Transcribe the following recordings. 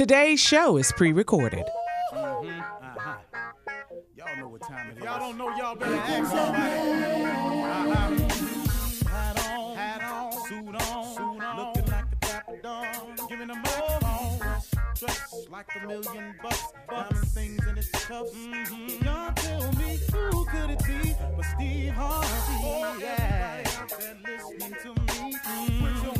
Today's show is pre recorded. Y'all know what time it is. Y'all don't know, y'all better ask somebody. Uh-huh. Hat on, hat on, suit on, suit on, looking like a million bucks, things in its. Mm-hmm. Y'all tell me who could it be but Steve Harvey? Oh, yeah. Everybody out there listening to me, hands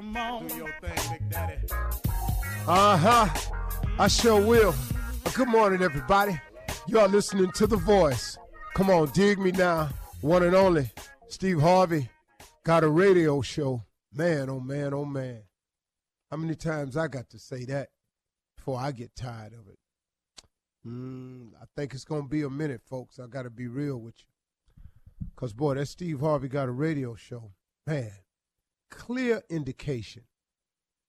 Come on. Do your thing, Big Daddy. Uh huh. I sure will. Good morning, everybody. You are listening to The Voice. Come on, dig me now. One and only Steve Harvey got a radio show. Man, oh man, oh man. How many times I got to say that before I get tired of it? Mm, I think it's going to be a minute, folks. I got to be real with you. Because, boy, that Steve Harvey got a radio show. Man, clear indication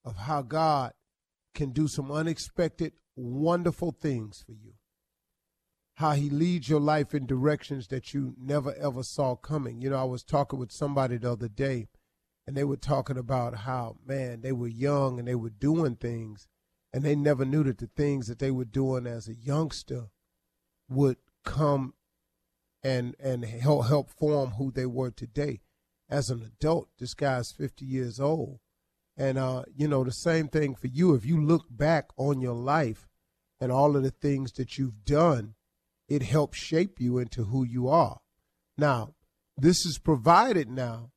of how God can do some unexpected, wonderful things for you. How he leads your life in directions that you never ever saw coming. You know, I was talking with somebody the other day, and they were talking about how, man, they were young and they were doing things, and they never knew that the things that they were doing as a youngster would come and and help help form who they were today. As an adult, this guy's 50 years old. And uh, you know, the same thing for you. If you look back on your life and all of the things that you've done, it helps shape you into who you are. Now, this is provided now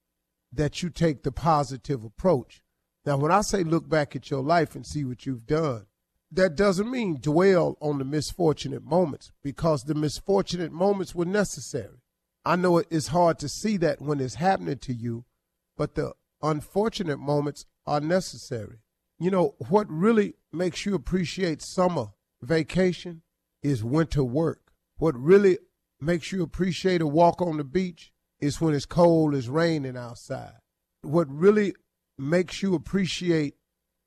that you take the positive approach. Now, when I say look back at your life and see what you've done, that doesn't mean dwell on the misfortunate moments because the misfortunate moments were necessary. I know it is hard to see that when it's happening to you, but the unfortunate moments are necessary. You know, what really makes you appreciate summer vacation is winter work. What really makes you appreciate a walk on the beach is when it's cold, it's raining outside. What really makes you appreciate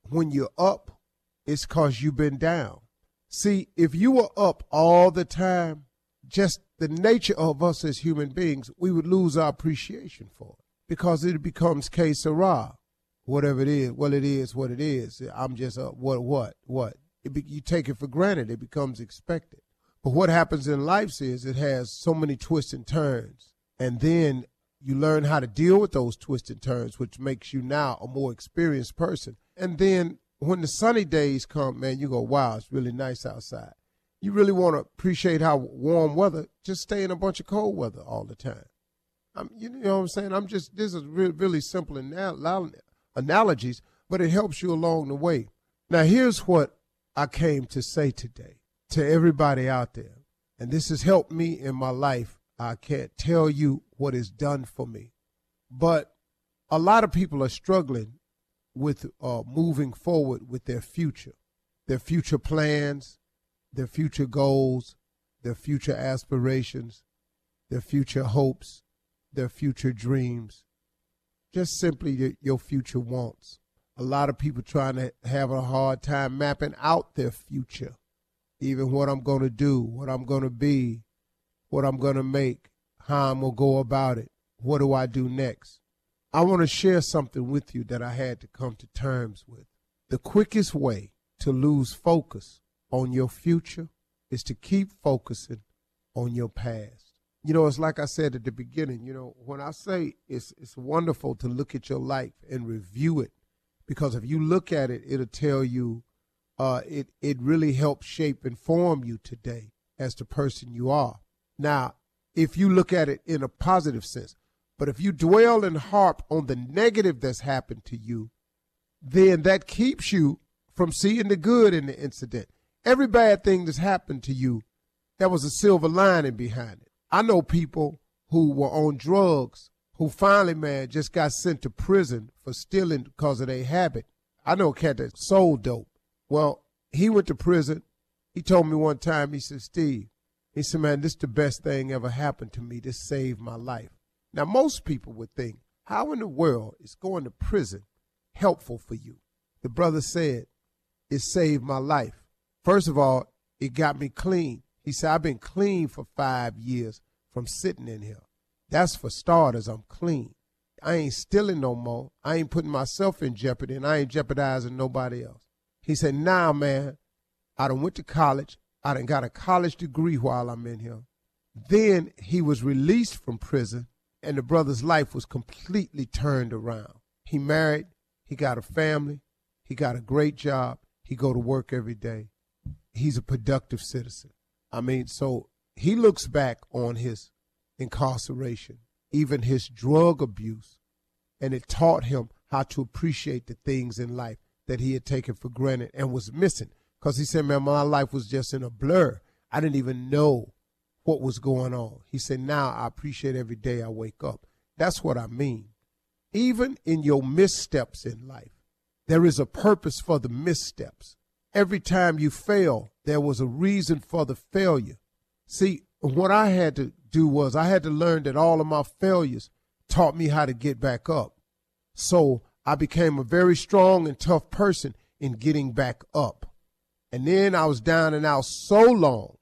when you're up is because you've been down. See, if you were up all the time, just the nature of us as human beings, we would lose our appreciation for it because it becomes que sera, whatever it is. Well, it is what it is. I'm just up. What? What? What? Be, you take it for granted. It becomes expected. But what happens in life is it has so many twists and turns, and then you learn how to deal with those twists and turns, which makes you now a more experienced person. And then when the sunny days come, man, you go, wow, it's really nice outside. You really want to appreciate how warm weather, just stay in a bunch of cold weather all the time. I'm, you know what I'm saying? I'm just, this is really, really simple anal- analogies, but it helps you along the way. Now, here's what I came to say today to everybody out there, and this has helped me in my life. I can't tell you what it's done for me, but a lot of people are struggling with uh, moving forward with their future, their future plans, their future goals, their future aspirations, their future hopes, their future dreams, just simply your- future wants. A lot of people trying to have a hard time mapping out their future, even what I'm going to do, what I'm going to be, what I'm going to make, how I'm going to go about it, what do I do next. I want to share something with you that I had to come to terms with. The quickest way to lose focus on your future is to keep focusing on your past. You know, it's like I said at the beginning, you know, when I say it's it's wonderful to look at your life and review it because if you look at it, it'll tell you uh, it it really helps shape and form you today as the person you are. Now, if you look at it in a positive sense, but if you dwell and harp on the negative that's happened to you, then that keeps you from seeing the good in the incident. Every bad thing that's happened to you, there was a silver lining behind it. I know people who were on drugs who finally, man, just got sent to prison for stealing because of their habit. I know a cat that sold dope. Well, he went to prison. He told me one time, he said, Steve, he said, man, this is the best thing ever happened to me. This saved my life. Now, most people would think, how in the world is going to prison helpful for you? The brother said, it saved my life. First of all, it got me clean. He said, I've been clean for five years from sitting in here. That's for starters. I'm clean. I ain't stealing no more. I ain't putting myself in jeopardy and I ain't jeopardizing nobody else. He said, now, nah, man, I done went to college. I done got a college degree while I'm in here. Then he was released from prison and the brother's life was completely turned around. He married, he got a family, he got a great job, he go to work every day. He's a productive citizen. I mean, so he looks back on his incarceration, even his drug abuse, and it taught him how to appreciate the things in life that he had taken for granted and was missing. Because he said, man, my life was just in a blur. I didn't even know what was going on. He said, now I appreciate every day I wake up. That's what I mean. Even in your missteps in life, there is a purpose for the missteps. Every time you fail, there was a reason for the failure. See, what I had to do was I had to learn that all of my failures taught me how to get back up. So I became a very strong and tough person in getting back up. And then I was down and out so long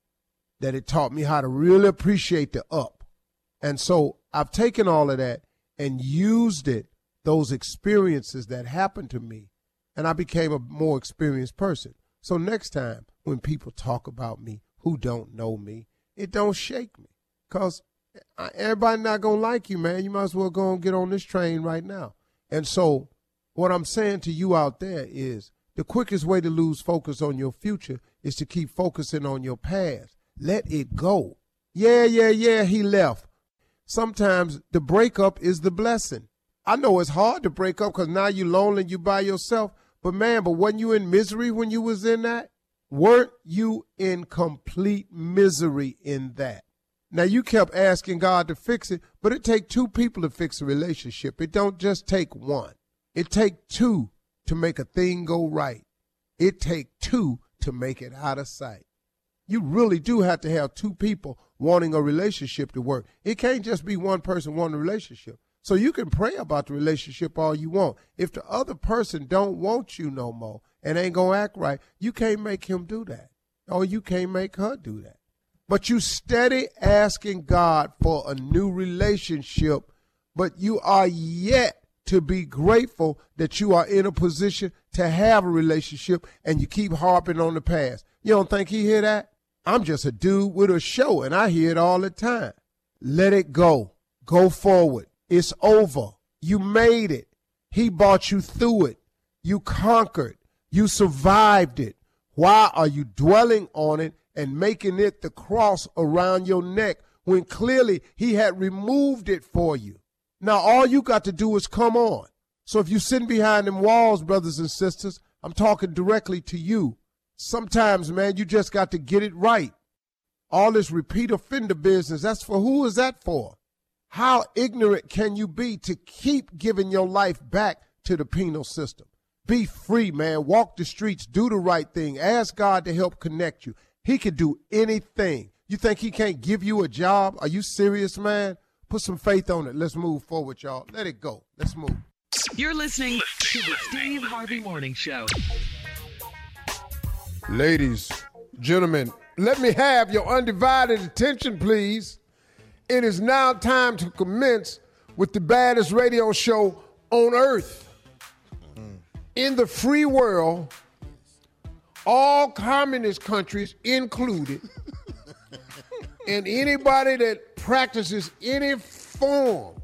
that it taught me how to really appreciate the up. And so I've taken all of that and used it, those experiences that happened to me, and I became a more experienced person. So next time when people talk about me who don't know me, it don't shake me. Cause everybody not gonna like you, man. You might as well go and get on this train right now. And so what I'm saying to you out there is the quickest way to lose focus on your future is to keep focusing on your past. Let it go. Yeah, yeah, yeah, he left. Sometimes the breakup is the blessing. I know it's hard to break up because now you're lonely, you by yourself. But man, but wasn't you in misery when you was in that? Weren't you in complete misery in that? Now you kept asking God to fix it, but it take two people to fix a relationship. It don't just take one. It take two to make a thing go right. It take two to make it out of sight you really do have to have two people wanting a relationship to work. It can't just be one person wanting a relationship. So you can pray about the relationship all you want. If the other person don't want you no more and ain't gonna act right, you can't make him do that. Or you can't make her do that. But you steady asking God for a new relationship, but you are yet to be grateful that you are in a position to have a relationship and you keep harping on the past. You don't think he hear that? I'm just a dude with a show and I hear it all the time. Let it go. Go forward. It's over. You made it. He brought you through it. You conquered. You survived it. Why are you dwelling on it and making it the cross around your neck when clearly he had removed it for you? Now all you got to do is come on. So if you're sitting behind them walls, brothers and sisters, I'm talking directly to you. Sometimes, man, you just got to get it right. All this repeat offender business, that's for who is that for? How ignorant can you be to keep giving your life back to the penal system? Be free, man. Walk the streets, do the right thing. Ask God to help connect you. He can do anything. You think he can't give you a job? Are you serious, man? Put some faith on it. Let's move forward, y'all. Let it go. Let's move. You're listening to the Steve Harvey Morning Show. Ladies, gentlemen, let me have your undivided attention, please. It is now time to commence with the baddest radio show on earth. Mm. In the free world, all communist countries included, and anybody that practices any form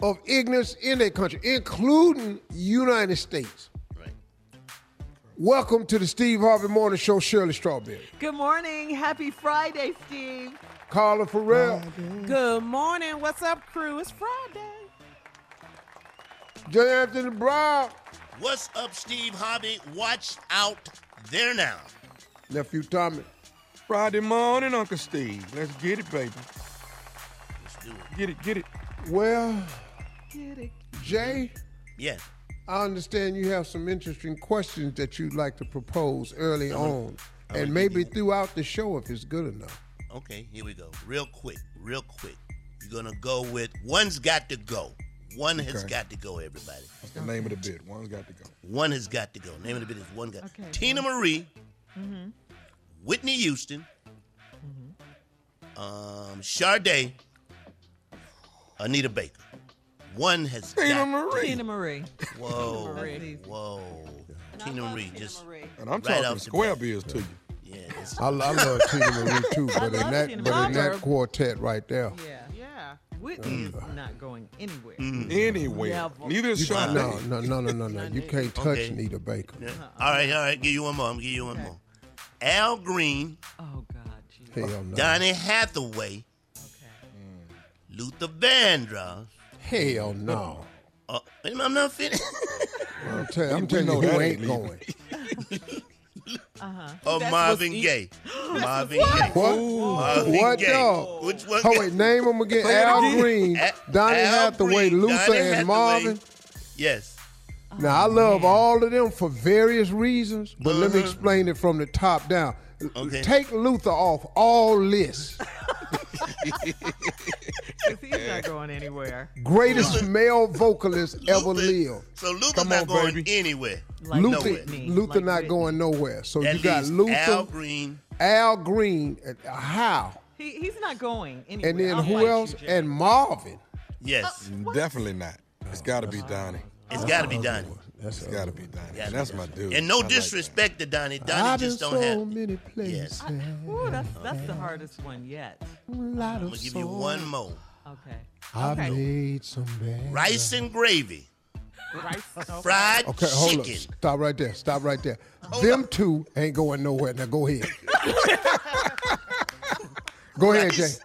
of ignorance in their country, including United States. Welcome to the Steve Harvey Morning Show, Shirley Strawberry. Good morning. Happy Friday, Steve. Carla Ferrell, Good morning. What's up, crew? It's Friday. J. Anthony Brown, What's up, Steve Harvey? Watch out there now. nephew Tommy. Friday morning, Uncle Steve. Let's get it, baby. Let's do it. Get it, get it. Well, Jay, Yeah. I understand you have some interesting questions that you'd like to propose early on, gonna and maybe throughout the show if it's good enough. Okay, here we go. Real quick, real quick. You're gonna go with one's got to go. One has Okay. got to go, everybody. That's the name of the bit. One's got to go. One has got to go. Name of the bit is one got. Okay. Teena Marie, Whitney Houston, um, Sade, Anita Baker. One has Tina got. Marie. Teena Marie. Whoa, Marie. whoa. Teena Marie, just Marie. And I'm Right talking the square bat. bills to you. Yeah. I, I love Teena Marie too, but in that Tina but in that quartet right there, Yeah. Yeah. Whitney mm. is not going anywhere. Mm. Mm. Anywhere. Never. Neither is no, no, no, no, no, no. You can't touch Okay. Nita Baker. yeah. All right, all right. Give you one more. I'm give you one more. Al Green, Oh, God. Geez. Hell no. Donny Hathaway, Okay. Luther Vandross. Hell no. Uh, I'm not finished. I'm, tell, I'm telling know you who ain't ain't going. oh, That's Marvin Gaye. Marvin Gaye. What? Marvin What Gaye. dog? Which one? Oh wait, name them again. Say it Al again. Green, A- Donny Al Hathaway, Green, Luther, Donny and Hathaway. Marvin. Yes. Now I love all of them for various reasons, but let me Uh-huh. explain it from the top down. Okay. Take Luther off all lists. 'Cause he's not going anywhere. Greatest male vocalist ever Luther- lived. So Luther's Come not on, going baby. anywhere. Like Luther, Whitney, Luther like not Whitney. going nowhere. So At you got least Luther, Al Green. Al, Green. Green, and uh, how, He, he's not going anywhere. and then I'll who fight you, else? And Marvin. Yes. Definitely not. It's got to be Donny. It's got to be Donny. That's It's got to be Donny. Gotta And be that's my dude. And I no like disrespect to Donny. Donny I've been just so don't have. many places. Ooh, that's, that's the hardest one yet. A lot I'm of gonna give you one more. Okay. I Okay. made some bad. Rice and gravy, Rice. Okay. fried Okay, hold up. chicken. Stop right there. Stop right there. Them two ain't going nowhere. Now go ahead. go ahead, Jay. Rice,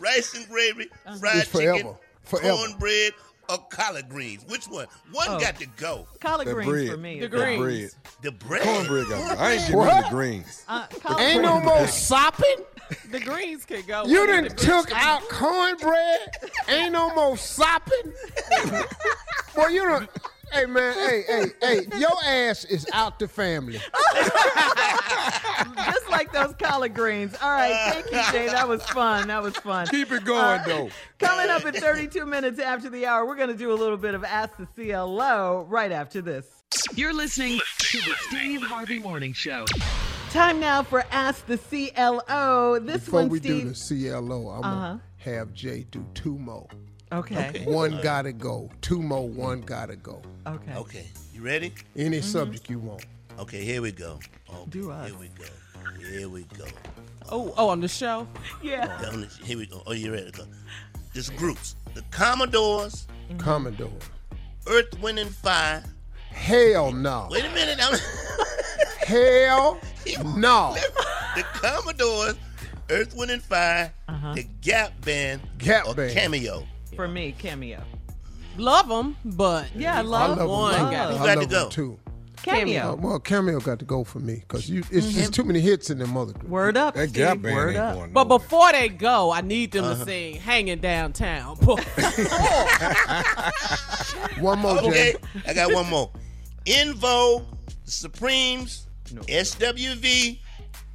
rice and gravy, uh-huh. fried It's forever. chicken, Forever. cornbread, or collard greens. Which one? One Oh. got to go. Collard That greens bread. for me. The is- that. green. Bread. The bread. Cornbread got to go. I ain't getting What? rid of the greens. Uh, collard Ain't no more sopping. The greens can go. You What are done took greens? out cornbread. Ain't no more sopping. Boy, you don't. Hey man, hey, hey, hey, your ass is out the family. Just like those collard greens. All right, thank you, Jay. That was fun. That was fun. Keep it going, though. Coming up in 32 minutes after the hour, we're going to do a little bit of Ask the CLO right after this. You're listening to the Steve Harvey Morning Show. Time now for Ask the CLO. This Before one, we Steve. do the CLO, I'm Uh-huh. gonna have Jay do two more. Okay. One gotta go. Two more. One gotta go. Okay. Okay, you ready? Any mm-hmm. subject you want. Okay, here we go. Okay, Do us. Here we go. Here we go. Oh, oh, on the show. Yeah. Down this- Here we go. Oh, you ready to go? This groups. The Commodores, mm-hmm. Commodore. Earth, Wind, and Fire. Hell no. Wait a minute. I'm Hell no. the Commodores, Earth, Wind, and Fire, uh-huh. the Gap Band, Gap or Band. Cameo. For me, cameo. Love them, but Yeah, I I love, love one him. got I to. Got to love go. him too. cameo. Uh, well, Cameo got to go for me because you it's just too many hits in them other groups. Word up, That Steve. Gap Band Word ain't up. going But before they go, I need them to sing "Hanging Downtown." One more, Okay, Jay. I got one more. En Vogue, the Supremes, SWV,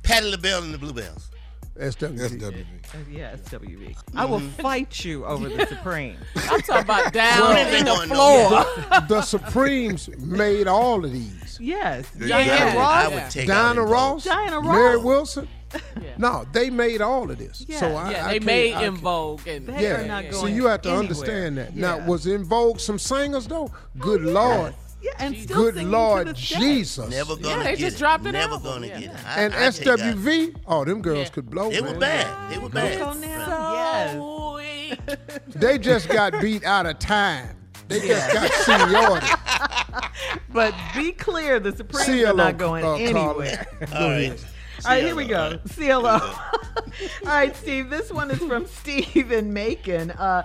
Patti LaBelle and the Bluebells. SWV. SWV. Yeah, SWV. I will fight you over the Supreme. I'm talking about down Well, in the they floor. the Supremes made all of these. Yes. Yeah, Diana yeah. Ross. I would take Diana Ross, Vogue. Diana Mary Ross. Wilson. No, they made all of this. Yeah. So I, Yeah, they can't- made I En Vogue and They Yeah, are not so you have to anywhere. understand that. Now, was En Vogue some singers though? Good oh, Yes. Lord, Yeah, and still good singing to Lord this day. Jesus. Never gonna they get just it. dropped an Never album, gonna yeah. get it. I, and I take out- SWV, oh, them girls Yeah. could blow. They were man. bad. They were bad. now, yes. So. They just got beat out of time. They just got seniority. But be clear, the Supremes are CLO, not going uh, Carla. anywhere. All right. All right, here we go. CLO. All right, Steve, this one is from Steve in Macon. Uh,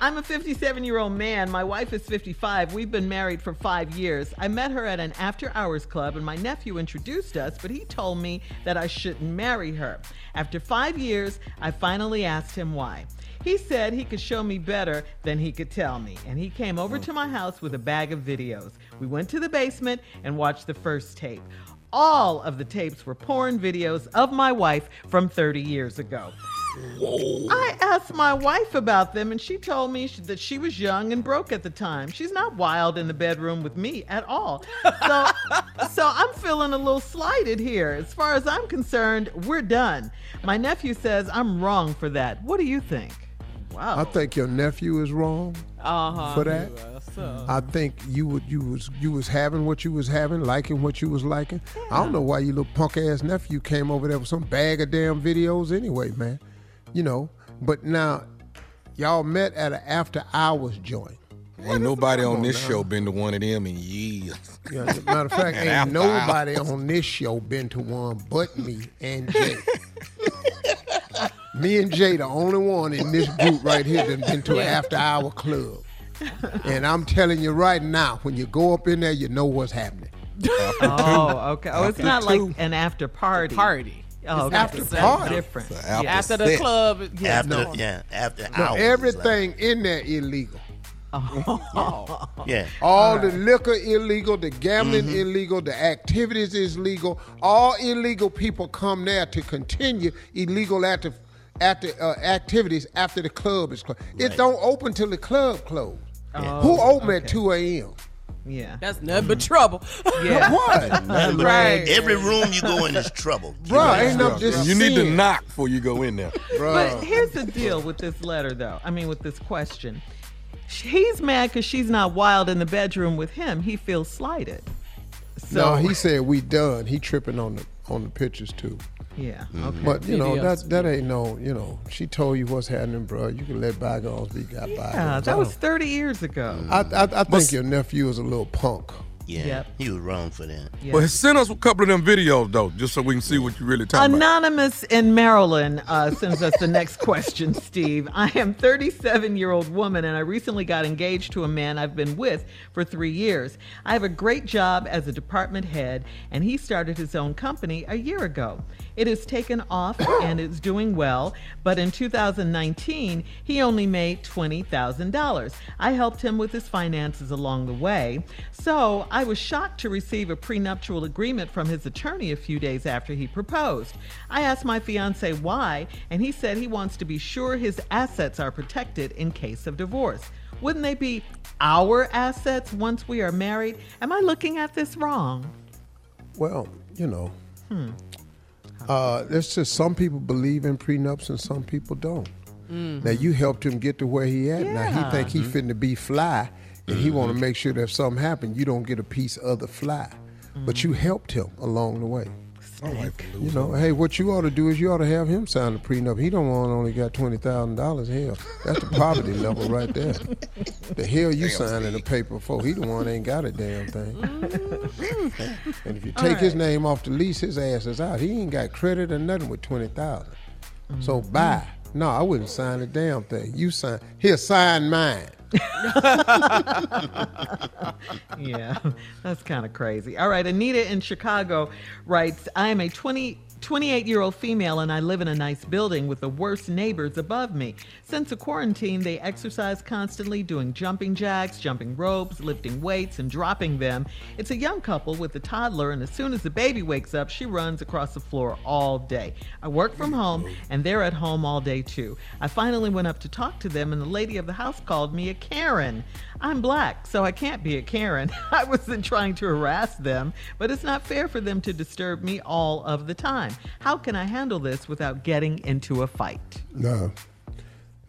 I'm a 57 year old man. My wife is 55. We've been married for five years. I met her at an after hours club, and my nephew introduced us, but he told me that I shouldn't marry her. After five years, I finally asked him why. He said he could show me better than he could tell me, and he came over to my house with a bag of videos. We went to the basement and watched the first tape. All of the tapes were porn videos of my wife from 30 years ago. I asked my wife about them, and she told me sh- that she was young and broke at the time. She's not wild in the bedroom with me at all. So, so I'm feeling a little slighted here. As far as I'm concerned, we're done. My nephew says I'm wrong for that. What do you think? Wow. I think your nephew is wrong Uh-huh. for that. So, I think you would you was you was having what you was having, liking what you was liking. I don't know why your little punk ass nephew came over there with some bag of damn videos anyway, man. You know. But now y'all met at an after hours joint. Ain't nobody on on this now. show been to one of them in years. Yeah, as a matter of fact, ain't after nobody on this show been to one but me and Jay. me and Jay, the only one in this group right here that been to an after hour club. And I'm telling you right now, when you go up in there, you know what's happening. oh, okay. Oh, it's After not like an after party. party. Oh, okay. after It's party. different. It's a after After the club, yeah, After, no. yeah, after Now, hours. everything in there illegal. Yeah. All the liquor illegal, the gambling illegal, the activities is legal. All illegal people come there to continue illegal active, active uh, activities after the club is closed. It don't open till the club closed. Who open at 2 a.m.? Yeah. That's nothing but trouble. Yeah. What? Nothing but- Right. Every room you go in is trouble. Bruh, ain't no just You need to sin. knock before you go in there. But Bruh. here's the deal with this letter, though. I mean, with this question. He's mad because she's not wild in the bedroom with him. He feels slighted. So No, he said we done. He tripping on the on the pictures too. Yeah. Mm-hmm. Okay. But you know Videos. that that ain't no. You know, she told you what's happening, bro. You can let bygones be got bygones. yeah, that was 30 years ago. I I, I think your nephew is a little punk. Yeah. Yep. He was wrong for that. Yeah. But send us a couple of them videos though, just so we can see what you really talking about. Anonymous in Maryland uh, sends us the next question, Steve. I am 37 year old woman and I recently got engaged to a man I've been with for three years. I have a great job as a department head and he started his own company a year ago. It has taken off and is doing well, but in 2019 he only made $20,000. I helped him with his finances along the way. So I was shocked to receive a prenuptial agreement from his attorney a few days after he proposed. I asked my fiance why, and he said he wants to be sure his assets are protected in case of divorce. Wouldn't they be our assets once we are married? Am I looking at this wrong? Well, you know, uh, there's just some people believe in prenups and some people don't. Now you helped him get to where he at. Now he Yeah. think he finna be fly, and he want to mm-hmm. make sure that if something happen, you don't get a piece of the fly. But you mm-hmm. helped him along the way. My wife a You know, hey, what you ought to do is you ought to have him sign the prenup. He don't want only got twenty thousand dollars. Hell, that's the poverty level right there. The hell you signing the paper for? He the one that ain't got a damn thing. and if you take his name off the lease, his ass is out. He ain't got credit or nothing with twenty thousand. So mm-hmm. buy. No, I wouldn't sign a damn thing. You sign. He'll sign mine. yeah, that's kind of crazy. All right, Anita in Chicago writes I am a 20 28 year old female, and I live in a nice building with the worst neighbors above me. Since the quarantine, they exercise constantly, doing jumping jacks, jumping ropes, lifting weights, and dropping them. It's a young couple with a toddler, and as soon as the baby wakes up, she runs across the floor all day. I work from home, and they're at home all day too. I finally went up to talk to them, and the lady of the house called me a Karen. I'm black, so I can't be a Karen. I wasn't trying to harass them, but it's not fair for them to disturb me all of the time. How can I handle this without getting into a fight? No.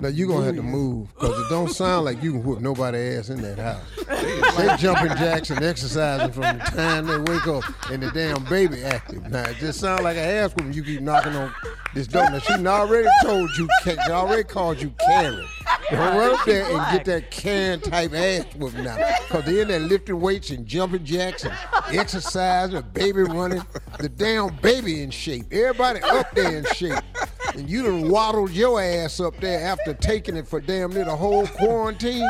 Now you're gonna have to move because it don't sound like you can whoop nobody ass in that house. they jumping jacks and exercising from the time they wake up and the damn baby active. Now it just sounds like an ass whooping. You keep knocking on this door. Now she done already told you, she already called you Karen. Don't run up there and get that Karen type ass whooping now because they in there lifting weights and jumping jacks and exercising, baby running, the damn baby in shape. Everybody up there in shape. And you done waddled your ass up there after taking it for damn near the whole quarantine.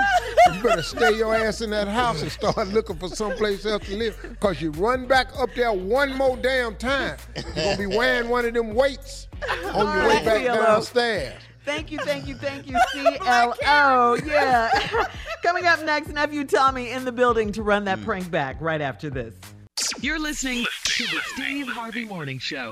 You better stay your ass in that house and start looking for someplace else to live. Cause you run back up there one more damn time. You're gonna be wearing one of them weights on your way right, back CLO. downstairs. Thank you, thank you, thank you, CLO. Yeah. Coming up next, nephew Tommy in the building to run that hmm. prank back right after this. You're listening to the Steve Harvey Morning Show.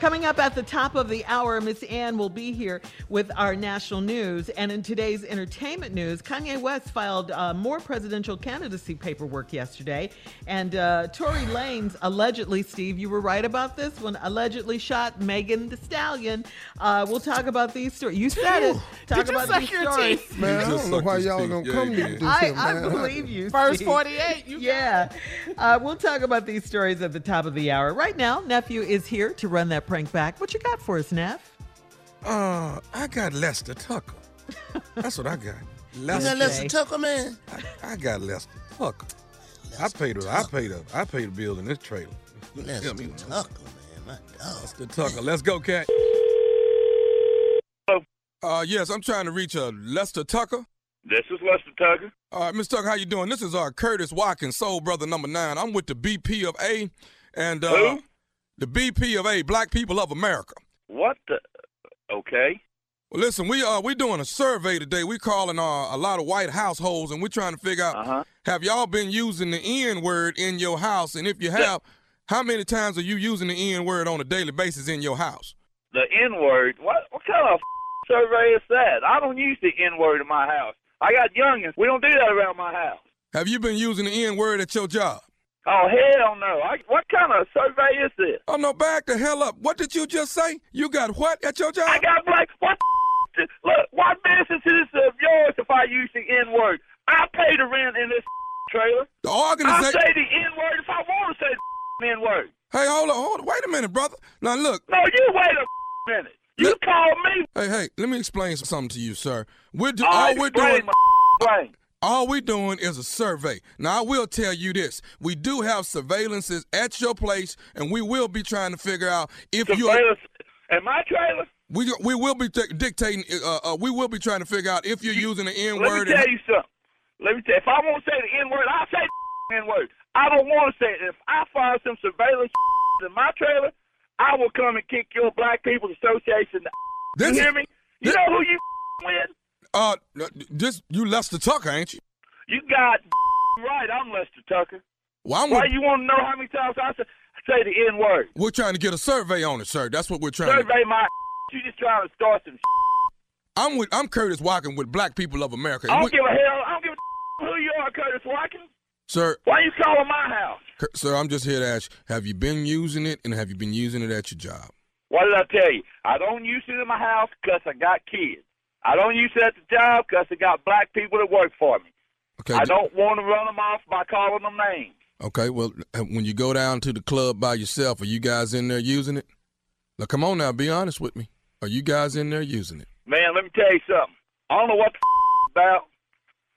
Coming up at the top of the hour, Miss Ann will be here with our national news. And in today's entertainment news, Kanye West filed uh, more presidential candidacy paperwork yesterday. And uh, Tory Lanez allegedly, Steve, you were right about this one, allegedly shot Megan Thee Stallion. Uh, we'll talk about these stories. You said it. Talk Did you about suck these your stories. teeth? Man, I don't know why y'all teeth. gonna Yeah, come he to did. this I, here, I believe you. First Steve. 48. You Yeah. Uh, we'll talk about these stories at the top of the hour. Right now, Nephew is here to run that prank back. What you got for us, Neff? Uh, I got Lester Tucker. That's what I got. You Lester. got Lester Tucker, man? I, I got Lester Tucker. I paid the I paid the I paid the bill in this trailer. Lester Yeah, me- Tucker, man. My dog. Lester Tucker. Let's go, cat. Hello. Uh, yes, I'm trying to reach uh, Lester Tucker. This is Lester Tucker. All right, Mr. Tucker, how you doing? This is our Curtis Watkins, Soul Brother number nine. I'm with the BP of A, and uh, Who? The BP of A, Black People of America. What the? Okay. Well, listen, we uh we doing a survey today. We calling uh, a lot of white households, and we're trying to figure out Uh-huh. have y'all been using the N word in your house, and if you have, how many times are you using the N word on a daily basis in your house? The N word. What? What kind of survey is that? I don't use the N word in my house. I got youngins. We don't do that around my house. Have you been using the N word at your job? Oh hell no! I, what kind of survey is this? Oh no, back the hell up! What did you just say? You got what at your job? I got black. What? The, look, what business is this of yours if I use the N word? I pay the rent in this trailer. the organization. I say the N word if I want to say the N word. Hey, hold on, hold on. Wait a minute, brother. Now look. No, you wait a minute. You call me. Hey, hey. Let me explain something to you, sir. We're do- oh, All all right, we're doing. my explain. All we're doing is a survey. Now, I will tell you this: we do have surveillances at your place, and we will be trying to figure out if you. Surveillance in my trailer. We we will be di- dictating. Uh, uh, we will be trying to figure out if you're using the N word. Let me tell you something. Let me tell you. If I want to say the N word, I'll say the N word. I don't want to say it. If I find some surveillance in my trailer, I will come and kick your Black People's Association. You This- hear me? You this- know who you with? Uh, just you Lester Tucker, ain't you? You got right. I'm Lester Tucker. Well, I'm Why with, you want to know how many times I say, say the N word? we're trying to get a survey on it, sir. That's what we're trying. to Survey my. You just trying to start some. I'm with I'm Curtis Walken with Black People of America. I don't We- give a hell. I don't give a who you are, Curtis Watkins. sir, Why you calling my house? Cur- sir, I'm just here to ask: Have you been using it, and have you been using it at your job? What did I tell you? I don't use it in my house because I got kids. I don't use it at the job 'cause I got black people that work for me. Okay. I don't want to run them off by calling them names. Okay. Well, when you go down to the club by yourself, are you guys in there using it? Now, come on now, be honest with me. Are you guys in there using it? Man, let me tell you something. I don't know what the f- about,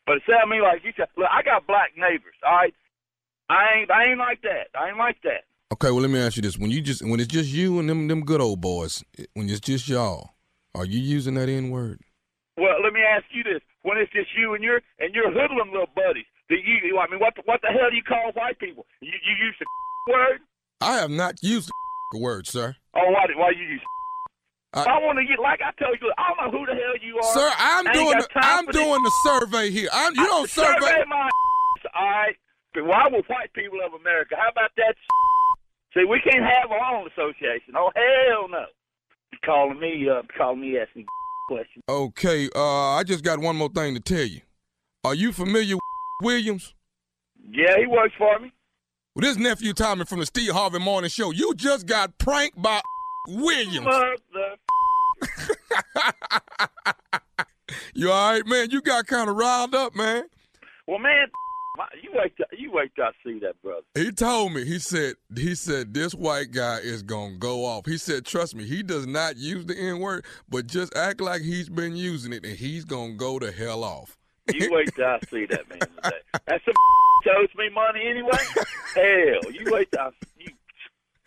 but it sounded to me like you said. Look, I got black neighbors. All right, I ain't. I ain't like that. I ain't like that. Okay. Well, let me ask you this: When you just when it's just you and them them good old boys, when it's just y'all, are you using that N word? Well, let me ask you this: When it's just you and your and your hoodlum little buddies, do you? I mean, what the, what the hell do you call white people? You you use the word? I have not used the word, sir. Oh, why, why you use I- I want to get, like I told you, I don't know who the hell you are. Sir, I'm doing the, I'm for this. doing the survey here. I'm, you don't survey. Survey my all right. Why would white people of America? How about that? See, we can't have our own association. Oh hell no! You calling me up, calling me asking questions. Okay, uh, I just got one more thing to tell you. Are you familiar with Williams? Yeah, he works for me. Well, this nephew Tommy from the Steve Harvey Morning Show. You just got pranked by Williams. You all right, man? You got kind of riled up, man. Well, man, my, you wait. Till, you wait till I see that brother. He told me. He said. He said this white guy is gonna go off. He said, trust me, he does not use the N word, but just act like he's been using it, and he's gonna go to hell off. You wait till I see that man today. That's some owes me money anyway. Hell, you wait till I, you.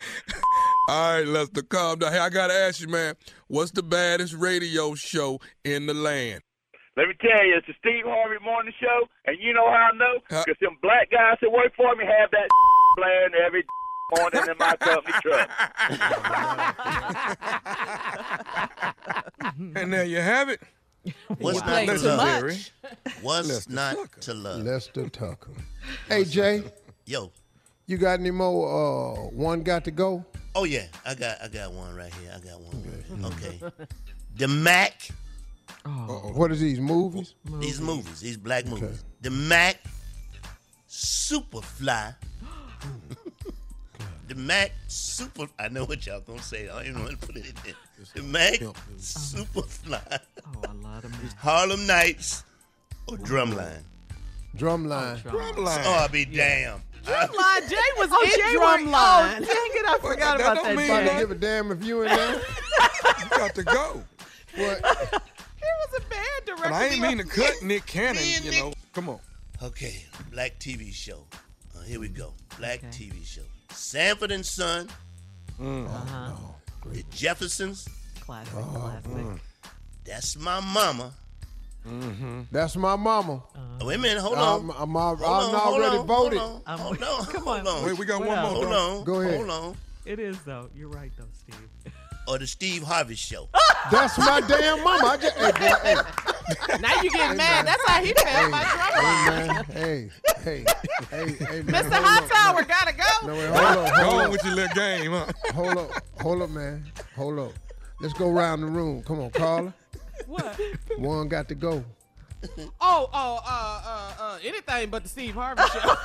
All right, Lester, calm down. Hey, I gotta ask you, man, what's the baddest radio show in the land? Let me tell you, it's the Steve Harvey Morning Show, and you know how I know? Huh? Because them black guys that work for me have that blaring every morning in my company truck. And there you have it. What's You not play to too love? much. What's Lester not Tucker. to love? Lester Tucker. Hey Jay, Yo. you got any more? Uh, one got to go. Oh yeah, I got I got one right here. I got one. Right here. Okay. The Mack. What is these movies? These movies, these black movies. The Mack Superfly. the Mack Super. I know what y'all gonna say. I don't even want to put it in there. The Mack Superfly. Oh, I love them. Harlem Nights or Drumline. Drumline. Oh, Drumline. Oh, I'll be damned. Drumline. Jay was Oh, in Jay Drumline. Oh, dang it! I forgot that about don't that. mean About Jay. to give a damn if you in there. You got to go. What? He was a bad director. And I ain't mean to cut Nick Cannon, you know. Come on. Okay, black TV show. Uh, here we go. Black TV show. Sanford and Son, Uh-huh. The Jeffersons. Classic, Oh, classic. That's my mama. Mm-hmm. That's my mama. Oh, wait a minute, hold I'm, on. I'm, Hold I'm on, hold already on, voted. Hold on, hold on, come on. on. Wait, we got What one else? more. Hold dog. on. Go ahead. Hold on. It is though. You're right though, Steve. Or the Steve Harvey show. That's my damn mama. I just, hey, boy, hey, Now you getting mad. That's how he felt about hey, Drumline. man. Hey, hey, hey, hey, man. Mr. hold High up, Tower man. gotta go. No, wait, hold up, Go hold on up, with your little game, huh? hold up, hold up, man. Hold up. Let's go around the room. Come on, Carla. What? One got to go. Oh, oh, uh, uh, uh, anything but the Steve Harvey show.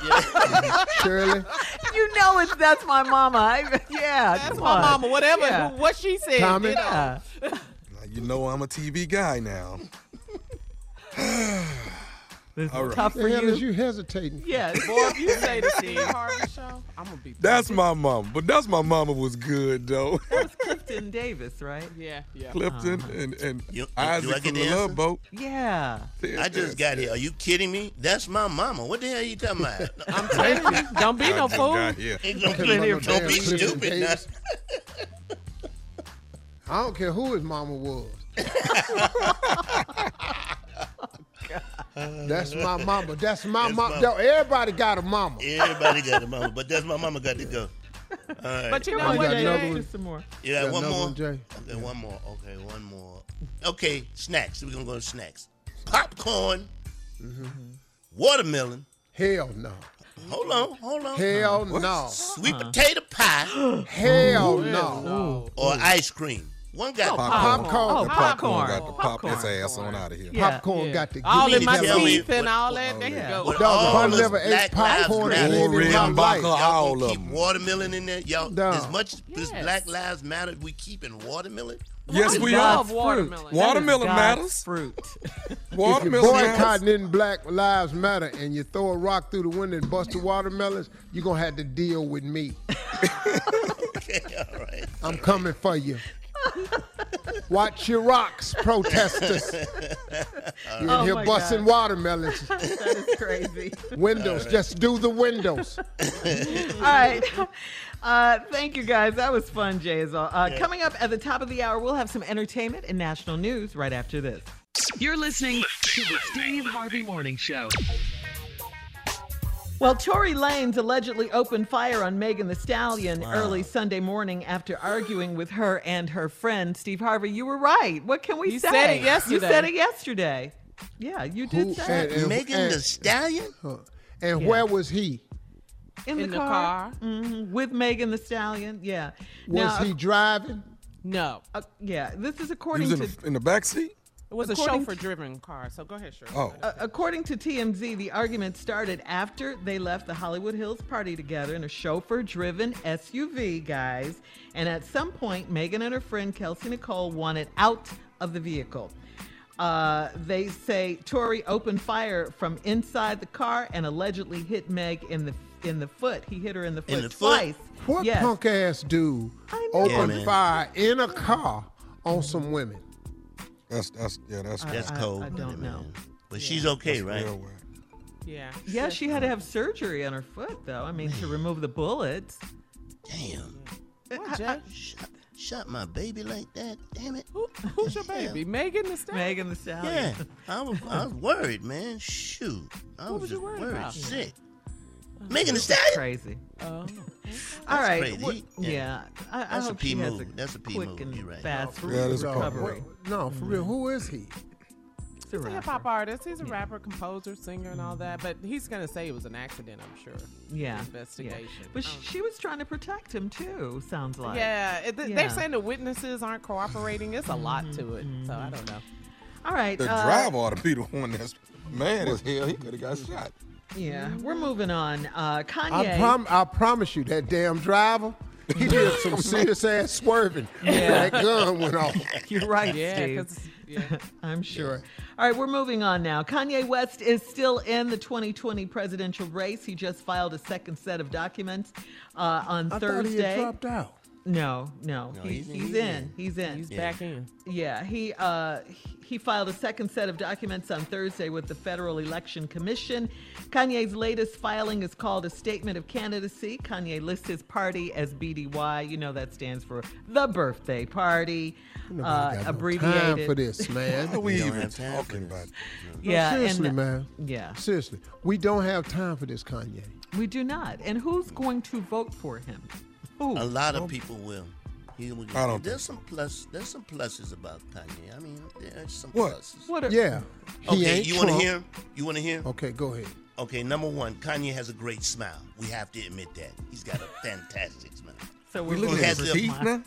Shirley, You know it's that's my mama. I, yeah, That's my on. mama. Whatever, Yeah. what she said. Tommy? You know. Yeah. You know I'm a TV guy now. This is All right. tough for hell you. is you hesitating? Yeah. Boy, if you say the Steve Harvey show, I'm gonna be. That's my mama. But that's my mama was good though. That was Clifton Davis, right? Yeah, yeah. Clifton uh-huh. and, and You- do Isaac I get from the the answer? Love Boat. Yeah. I just got here. Are you kidding me? That's my mama. What the hell are you talking about? I'm telling you, don't be no I just fool. got here. Ain't gonna Talking about be, no don't be Clifton stupid now. I don't care who his mama was. That's my mama. That's my That's mama. my- Yo, everybody got a mama. Everybody got a mama, but that's my mama got to go. All right. But you Come know what, got Jay. another Jay? one? Some more. You got Got one more? one, Jay? Okay, one more. Okay, one more. Okay, snacks. We're gonna go to snacks. Popcorn, mm-hmm. watermelon. Hell no. Hold on, hold on. Hell no. Sweet potato pie Hell no. No. or ice cream. One got Popcorn. Oh, The popcorn. got to pop his Popcorn. ass on out of here. Yeah. Popcorn Yeah. got to all in my Can me teeth and what- all that. They yeah. can go. What Dog, if I never ate popcorn in my life. Y'all gonna keep watermelon in there, y'all. Dog. As much as Yes. Black Lives Matter, we keeping watermelon. Yes, we is are. God's Watermelon. fruit. Watermelon That is God's matters. Fruit. If you're boycotting in Black Lives Matter and you throw a rock through the window and bust the watermelons, you're going to have to deal with me. Okay, all right. I'm coming for you. Watch your rocks, protesters. You're in Oh here busting God. watermelons. that is crazy. Windows, just do the windows. All right. Uh, thank you, guys. That was fun, Jay. As well. Uh, Coming up at the top of the hour, we'll have some entertainment and national news right after this. You're listening to the Steve Harvey Morning Show. Well, Tory Lanez allegedly opened fire on Megan Thee Stallion early Sunday morning after arguing with her and her friend Steve Harvey. You were right. What can we You say? said it yesterday. You said it yesterday. Yeah, you did Who- say it. and- and- Megan and- the Stallion? Huh. And where was he? in, in the car. Mhm, with Megan Thee Stallion. Yeah. Was now, he driving? No, uh, yeah, this is He according was in to the, in the back seat. It was a According to- chauffeur-driven car. So go ahead, Shirley. Oh. Uh, according to TMZ, the argument started after they left the Hollywood Hills party together in a chauffeur driven SUV, guys. And at some point, Megan and her friend Kelsey Nicole wanted out of the vehicle. Uh, they say Tory opened fire from inside the car and allegedly hit Meg in the in the foot. He hit her in the foot In the foot? twice. What yes. punk ass dude I know. Yeah, opened fire in a car on some women? That's that's yeah. That's That's I- cold. I don't man. know. But she's okay, that's right? real. Yeah. Yeah, she had to have surgery on her foot, though. I mean, to remove the bullets. Damn. What, Jay? Shot, shot my baby like that? Damn it. Who, who's your baby? Megan Thee Stallion? Megan Thee Stallion. Yeah, I was, I was worried, man. Shoot. I What was, was you just worried worried. about? Sick. Megan Thee Stallion? Crazy. Oh. All right. crazy. what- yeah. yeah. I, I That's a hope P she has a That's a P quick move. and You're right. fast Yeah, that's a recovery. No, for real. Mm-hmm. Who is he? It's a He's a hip hop artist. He's a rapper, composer, singer, and all that. Mm-hmm. But he's gonna say it was an accident. I'm sure. Yeah. Investigation. Yeah. But sh- she was trying to protect him too. Sounds like. Yeah, it, th- Yeah. they're saying the witnesses aren't cooperating. It's a lot to it, mm-hmm. so I don't know. All right. The uh, driver ought to be the one that's mad as hell. He could have got shot. Yeah, we're moving on. Uh, I, Kanye. prom- I promise you, that damn driver, he did some serious ass swerving. Yeah. That gun went off. You're right, Yeah, Steve. yeah. I'm sure. All right, we're moving on now. Kanye West is still in the 2020 presidential race. He just filed a second set of documents uh, on I Thursday. thought he had dropped out. No, no, No, he- he's he's, in. He's in. in. He's in. he's Yeah. back in. Yeah, he uh, he filed a second set of documents on Thursday with the Federal Election Commission. Kanye's latest filing is called a statement of candidacy. Kanye lists his party as BDY. You know that stands for the birthday party, Nobody uh, got no abbreviated. time for this, man. What are we don't even have time for talking this. about? Yeah, seriously, and, man. Yeah, Seriously, we don't have time for this, Kanye. we do not. And who's going to vote for him? Who? A lot of people will. He will I don't there's some plus. There's some pluses about Kanye. I mean, there's some What? pluses. What are, Yeah. He Okay, ain't you want to Trump. hear? You want to hear? Okay, go ahead. Okay, number one, Kanye has a great smile. We have to admit that. He's got a fantastic smile. So We we're looking at has his the- teeth now.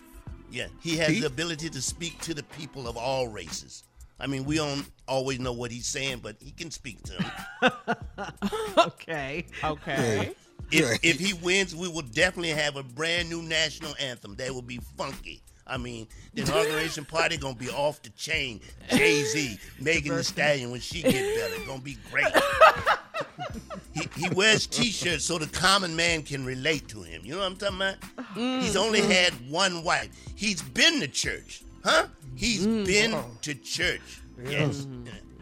Yeah, he has Teeth? the ability to speak to the people of all races. I mean, we don't always know what he's saying, but he can speak to them. Okay. Okay. If, if he wins, we will definitely have a brand new national anthem. That will be funky. I mean, the inauguration party gonna be off the chain. Jay Z, Megan Thee Stallion when she get better, gonna be great. he, he wears T-shirts so the common man can relate to him. You know what I'm talking about? Mm. He's only mm. had one wife. He's been to church, huh? He's mm. been to church. Yes.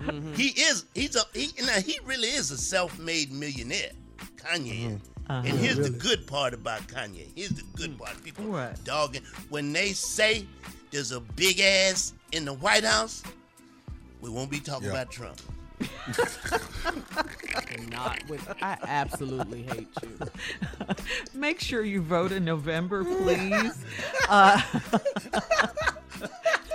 Mm-hmm. He is. He's a. He, now he really is a self-made millionaire. Kanye. Is. And here's the good part about Kanye. Here's the good part. People What? dogging when they say there's a big ass in the White House. We won't be talking Yeah. about Trump. Not with. I absolutely hate you. Make sure you vote in November, please. uh,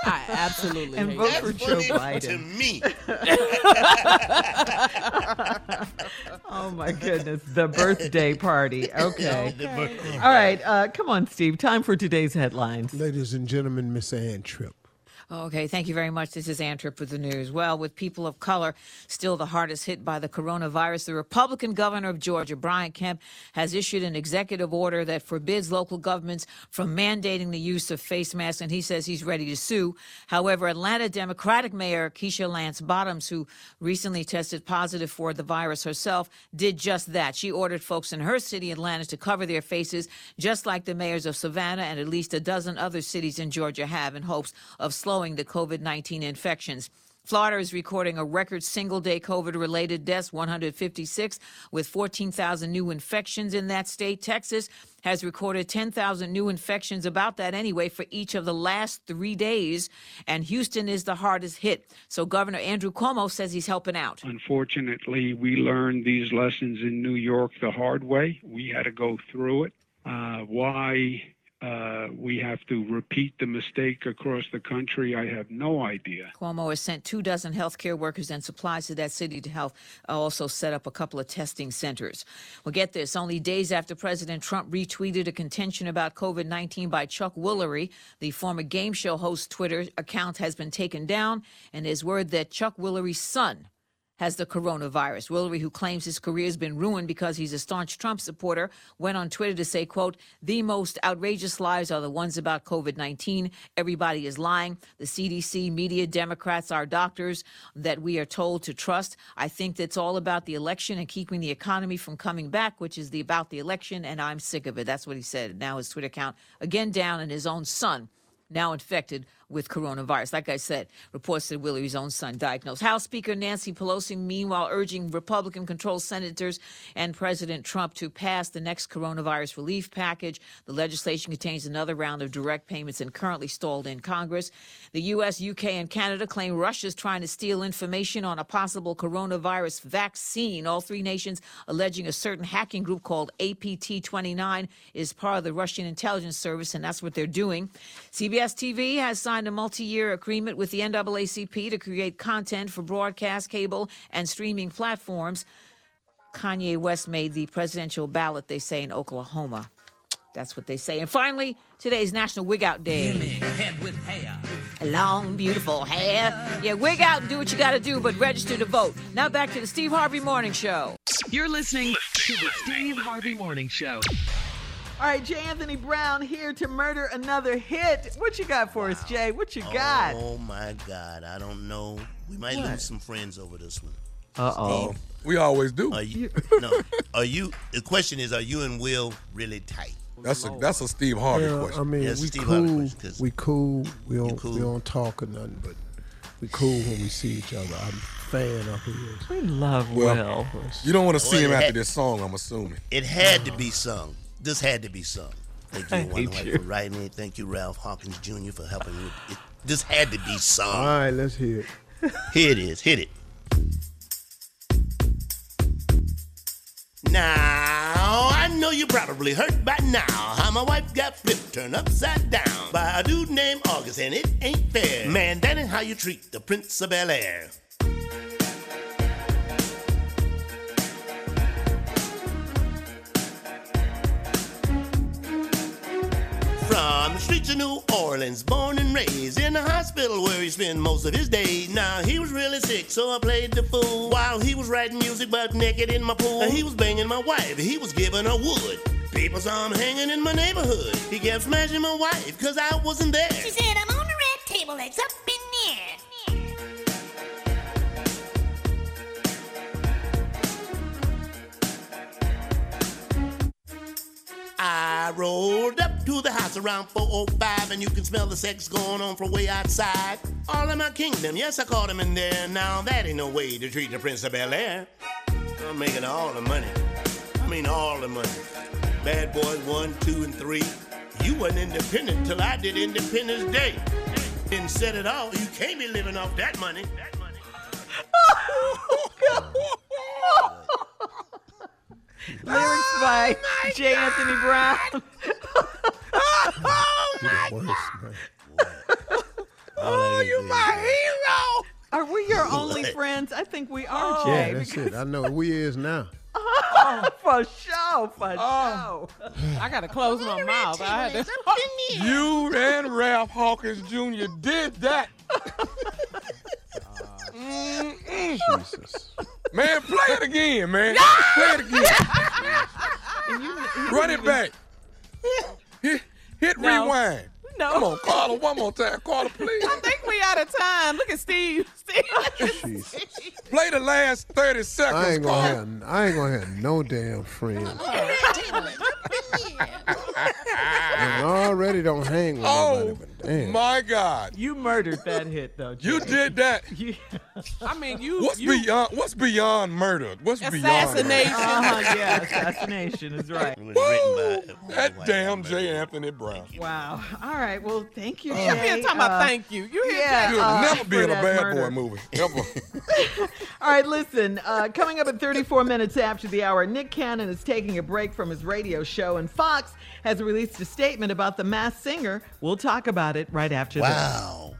I absolutely And hate vote you. for Joe Funny To Biden. me, Oh my goodness, the birthday party. Okay. Birthday. All right, uh, come on, Steve. Time for today's headlines. Ladies and gentlemen, Miss Ann Tripp. Okay, thank you very much. This is Ann Tripp with the news. Well, with people of color still the hardest hit by the coronavirus, the Republican governor of Georgia, Brian Kemp, has issued an executive order that forbids local governments from mandating the use of face masks, and he says he's ready to sue. However, Atlanta Democratic Mayor Keisha Lance Bottoms, who recently tested positive for the virus herself, did just that. She ordered folks in her city, Atlanta, to cover their faces, just like the mayors of Savannah and at least a dozen other cities in Georgia have, in hopes of slowing the COVID 19 infections. Florida is recording a record single day COVID related deaths, 156, with 14,000 new infections in that state. Texas has recorded 10,000 new infections, about that anyway, for each of the last three days. And Houston is the hardest hit. So Governor Andrew Cuomo says he's helping out. Unfortunately, we learned these lessons in New York the hard way. We had to go through it. Uh, why uh, we have to repeat the mistake across the country, I have no idea. Cuomo has sent two dozen healthcare workers and supplies to that city to help uh, also set up a couple of testing centers. Well, get this only days after President Trump retweeted a contention about COVID 19 by Chuck Woolery, the former game show host Twitter account has been taken down, and there's word that Chuck Woolery's son has the coronavirus. Woolery, who claims his career has been ruined because he's a staunch Trump supporter, went on Twitter to say, quote, the most outrageous lies are the ones about COVID-19. Everybody is lying. The CDC, media, Democrats, our doctors that we are told to trust. I think that's all about the election and keeping the economy from coming back, which is the about the election, and I'm sick of it. That's what he said. Now his Twitter account again down and his own son now infected with coronavirus. Like I said, reports that Woolery's own son diagnosed. House Speaker Nancy Pelosi, meanwhile, urging Republican controlled senators and President Trump to pass the next coronavirus relief package. The legislation contains another round of direct payments and currently stalled in Congress. The U.S., UK, and Canada claim Russia is trying to steal information on a possible coronavirus vaccine. All three nations alleging a certain hacking group called APT 29 is part of the Russian intelligence service, and that's what they're doing. CBS TV has signed signed a multi year agreement with the NAACP to create content for broadcast, cable, and streaming platforms. Kanye West made the presidential ballot, they say, in Oklahoma. That's what they say. And finally, today's National Wig Out Day. Head with hair. Long, beautiful hair. Yeah, wig out and do what you got to do, but register to vote. Now back to the Steve Harvey Morning Show. You're listening to the Steve Harvey Morning Show. All right, Jay Anthony Brown here to murder another hit. What you got for us, Jay? What you got? Oh my God, I don't know. We might What? lose some friends over this one. Uh-oh. We always do. Are you, no, are you? The question is, are you and Will really tight? That's a that's a Steve Harvey Yeah, question. I mean, Yes, we Steve Harvey cool. We cool. We don't. cool. We don't talk or nothing, but we cool when we see each other. I'm a fan of his. We love Well, you don't want to see him it after this song, I'm assuming. It had to be sung. This had to be sung. Thank you, Wonder White, for writing it. Thank you, Ralph Hawkins Jr. for helping with it. This had to be sung. All right, let's hear it. Here it is. Hit it. Now, I know you probably heard by now how my wife got flipped, turned upside down by a dude named August, and it ain't fair. Man, that ain't how you treat the Prince of Bel Air. From the streets of New Orleans, born and raised in the hospital where he spent most of his days. Now he was really sick, so I played the fool while he was writing music butt naked in my pool. He was banging my wife, he was giving her wood. People saw him hanging in my neighborhood. He kept smashing my wife, cause I wasn't there. She said, I'm on the red table, legs up in the air. I rolled up to the house around 405, and you can smell the sex going on from way outside. All in my kingdom, yes, I caught him in there. Now that ain't no way to treat the Prince of Bel Air. I'm making all the money. I mean, all the money. Bad Boys 1, 2, and 3. You wasn't independent till I did Independence Day. Didn't set it all. You can't be living off that money. Oh, that money. Lyrics by oh J. Anthony Brown. You're the worst, man. Oh, oh you my hero. Are we your only friends? I think we are, Oh, Yeah, Jay. that's it. I know who he is now. Oh, for sure, for sure. I gotta close my mouth. I had to. You and Ralph Hawkins Jr. did that. Jesus. Man, play it again, man. Play it again. Run it back. Hit, hit No. rewind. No. Come on, Carla, one more time. Call Carla, please. I think we out of time. Look at Steve. Steve. Oh, Jesus. Play the last 30 seconds, I ain't gonna Carla. have. I ain't gonna have no damn friends. and already don't hang with Oh nobody, but damn. my God! You murdered that hit though. You did that. You- I mean, you. What's you, beyond? What's beyond murder? What's beyond Assassination. murder? uh-huh, yeah, assassination is right. It was written by That damn guy. J. Anthony Brown. Wow. All right. Well, thank you, You here Jay. talking about Uh, thank you. You here yeah. You'll uh, never be in a bad murder. boy movie. Ever. All right, listen. Uh, coming up at 34 minutes after the hour, Nick Cannon is taking a break from his radio show, and Fox has released a statement about the Masked Singer. We'll talk about it right after this. Wow.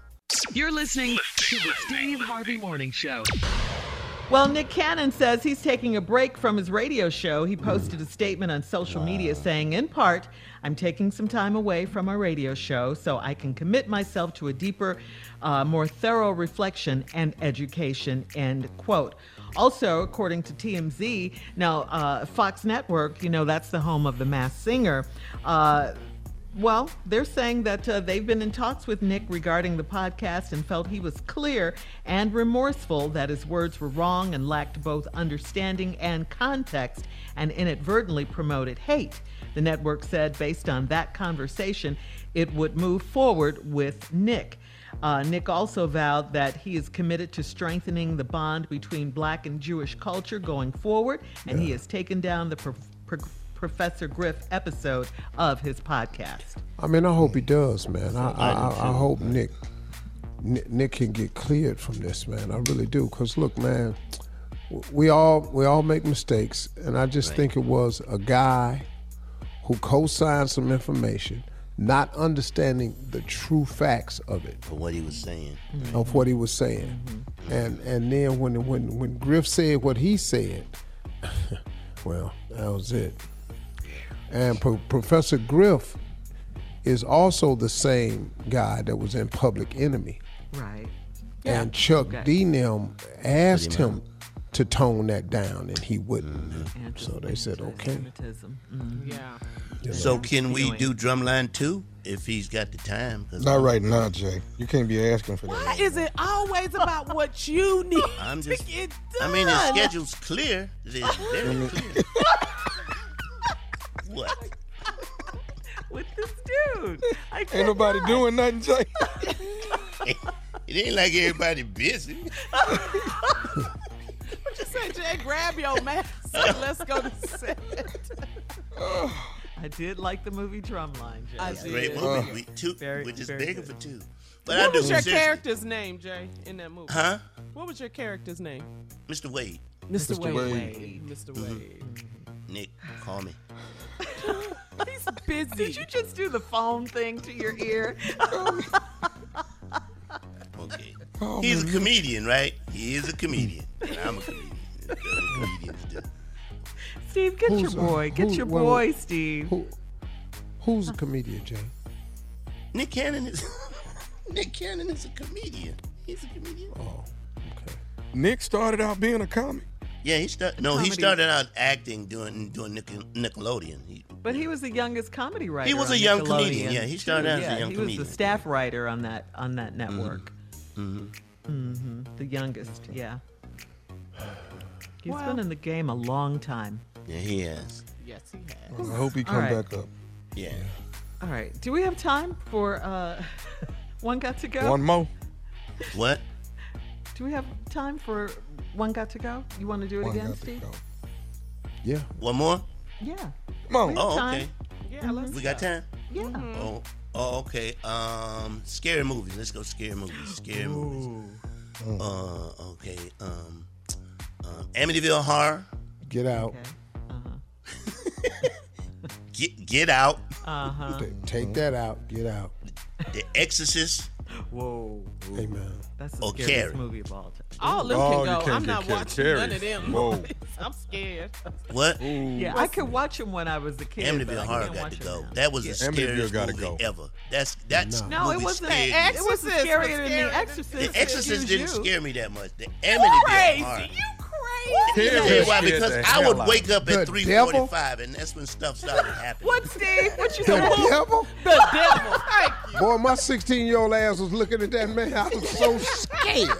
You're listening to the Steve Harvey Morning Show. Well, Nick Cannon says he's taking a break from his radio show. He posted a statement on social media saying, in part, I'm taking some time away from our radio show so I can commit myself to a deeper, uh, more thorough reflection and education, end quote. Also, according to TMZ, now uh, Fox Network, you know, that's the home of the Masked Singer. Uh, well, they're saying that uh, they've been in talks with Nick regarding the podcast and felt he was clear and remorseful that his words were wrong and lacked both understanding and context and inadvertently promoted hate. The network said, based on that conversation, it would move forward with Nick. Uh, Nick also vowed that he is committed to strengthening the bond between black and Jewish culture going forward, and he has taken down the pro- pro- Professor Griff episode of his podcast. I mean, I hope he does, man. I I, I, I hope Nick, Nick Nick can get cleared from this, man. I really do. Cause look, man, we all we all make mistakes, and I just think it was a guy who co-signed some information, not understanding the true facts of it, For what he was saying. of what he was saying, mm-hmm. and and then when when when Griff said what he said, well, that was it. And Pro- Professor Griff is also the same guy that was in Public Enemy. Right. And Chuck Okay. D. them asked him to tone that down, and he wouldn't. So they said, okay. Anti-Semitism. Mhm. Yeah. So can we do Drumline 2 if he's got the time? Not right now, Jay. You can't be asking for Why that. is it always about what you need I'm to just- get I mean, his schedule's clear. It is very clear. what? With this dude. I Ain't can't nobody doing nothing, Jay. It ain't like everybody busy. What you say, Jay? Grab your mask. and Let's go to set. I did like the movie Drumline, Jay. I Yes. did. Great Yeah. movie. We, two, Very- which is very bigger good. for two. But What I do was your seriously. character's name, Jay, in that movie? Huh? What was your character's name? Mr. Wade. Mr. Mr. Wade. Wade. Mr. Mm-hmm. Wade. Nick, call me. He's busy. Did you just do the phone thing to your ear? Okay. Oh, He's a comedian, right? He is a comedian. And I'm a comedian. That's what comedians do. Steve, get your Who's, uh, boy. Get who- your wait, boy. Steve. Who, who's a comedian, Jay? Nick Cannon is Nick Cannon is a comedian. He's a comedian. Oh, okay. Nick started out being a comic. Yeah, he started. No, he Comedy. started out acting doing doing Nickel- Nickelodeon. He, But he was the youngest comedy writer. He was on a young Nickelodeon, comedian, yeah, he started too. out as a yeah, young he comedian. was the staff writer on that on that network. hmm hmm The youngest, yeah. He's Wow. been in the game a long time. Yeah, he has. Yes, he has. I hope he All come right. back up. Yeah. All right. Do we have time for uh one got to go? One more. What? Do we have time for one got to go? You want to do it One again, got to Steve? go. Yeah. One more? Yeah. Come on. Oh, Time. okay. Yeah, let's We got time. Yeah. Oh, oh, okay. Um, scary movies. Let's go scary movies. Scary movies. Uh, okay. Um, um, Amityville Horror. Get out. Okay. Uh-huh. Get Get Out. Uh-huh. Ta- Take that out. Get out. The Exorcist. Whoa. Amen. That's the Or scariest Carrie. movie of all time. All of them Oh, can you go. can't I'm get not Carrie watching none of them. Whoa. I'm scared. What? Yeah, I could watch them when I was a kid. but Amityville I Horror can't got watch to 'em go. now. That was Yeah. the Amityville scariest gotta movie go. ever. That's that's No. No, it wasn't. scared me. It wasn't was scarier than. The Exorcist. The Exorcist didn't you. scare me that much. The Amityville Crazy. Horror. You Carrie You know why? Because I would out wake up The at three forty-five, and that's when stuff started happening. What, Steve? What you The said? devil? The devil. Thank you. Boy, my 16 year old ass was looking at that man. I was so scared.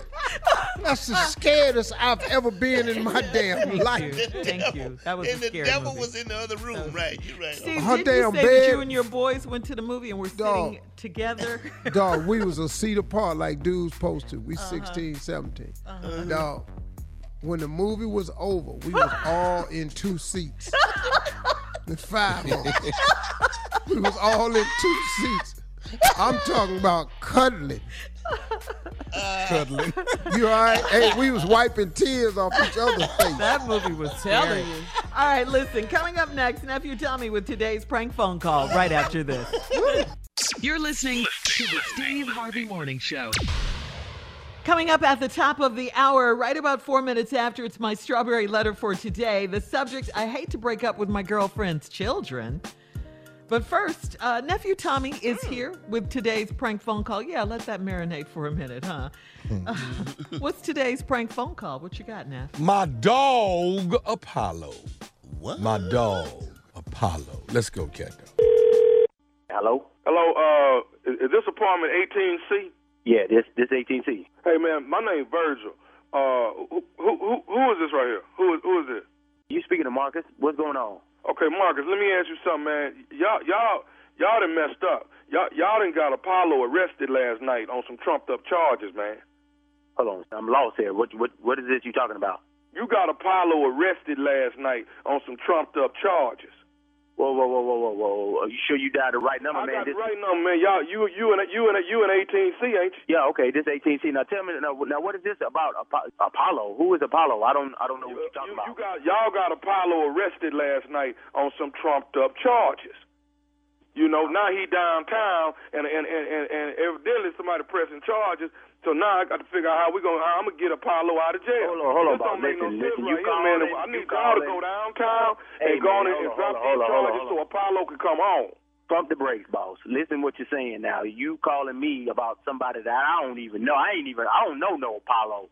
That's the scariest I've ever been in my damn Thank life. you. Thank you. That was and the scary devil movie. was in the other room, right? You're right. Steve, Her did you damn say that bed- you and your boys went to the movie and were Dog. sitting together? Dog, we was a seat apart like dudes supposed to. Uh-huh. We 16, 17. Dog, when the movie was over, we was all in two seats. The five of us. We was all in two seats. I'm talking about cuddling. Cuddling. You all right? Hey, we was wiping tears off each other's face. that movie was telling you. All right, listen. Coming up next, nephew Tommy with today's prank phone call. Right after this. You're listening to the Steve Harvey Morning Show. Coming up at the top of the hour, right about four minutes after, it's my strawberry letter for today. The subject I hate to break up with my girlfriend's children. But first, uh, nephew Tommy is here with today's prank phone call. Yeah, let that marinate for a minute, huh? Uh, what's today's prank phone call? What you got, Neff? My dog Apollo. What? My dog Apollo. Let's go, Cat. Hello? Hello, uh, is, is this apartment 18C? Yeah, this this 18C. Hey, man, my name's Virgil. Uh, who, who, who, who is this right here? Who is, who is it? You speaking to Marcus? What's going on? Okay, Marcus, let me ask you something, man. Y'all, y'all, y'all done messed up. Y'all, y'all done got Apollo arrested last night on some trumped up charges, man. Hold on, I'm lost here. What what what is this you talking about? You got Apollo arrested last night on some trumped up charges. Whoa, whoa, whoa, whoa, whoa, whoa. Are you sure you dialed the right number, I man? got the right number, man. Y'all, you, you and you and you and 18C, ain't you? Yeah, okay. This 18C. Now tell me, now, now what is this about Apollo? Who is Apollo? I don't, I don't know what you're talking You, about. you got y'all got Apollo arrested last night on some trumped up charges. You know, now he downtown and and and and, and evidently somebody pressing charges. So now I got to figure out how we going to I'm gonna get Apollo out of jail. Hold on, hold on, Bob. make no Listen, right you here, man. calling- I need y'all to go downtown Hey, and go on and, drop these hold on, hold on, charges so Apollo can come home. Pump the brakes, boss. Listen what you're saying now. You calling me about somebody that I don't even know. I ain't even. I don't know no Apollo.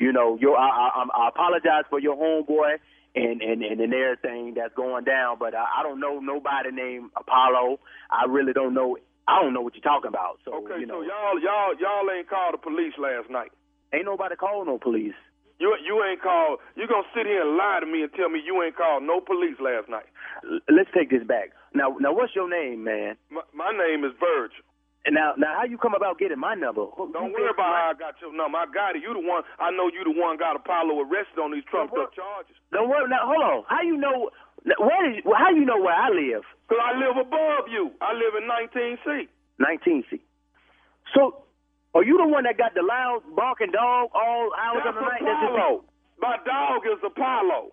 You know, your I, I, I apologize for your homeboy and and and, and everything that's going down, but I, I don't know nobody named Apollo. I really don't know. I don't know what you're talking about. So Okay, you know, so y'all y'all y'all ain't called the police last night. ain't nobody called no police. You you ain't called. You gonna sit here and lie to me and tell me you ain't called no police last night? L- Let's take this back. Now, now, what's your name, man? My, my name is Virgil. And now, now, how you come about getting my number? Who- Don't who worry about my- how I got your number. I got it. You the one. I know you the one got Apollo arrested on these trumped up charges. Don't worry. Now, hold on. How you know? What is? How you know where I live? Cause I live above you. I live in 19C. 19C. So, are you the one that got the loud barking dog all hours That's of the night? Apollo. My dog is Apollo.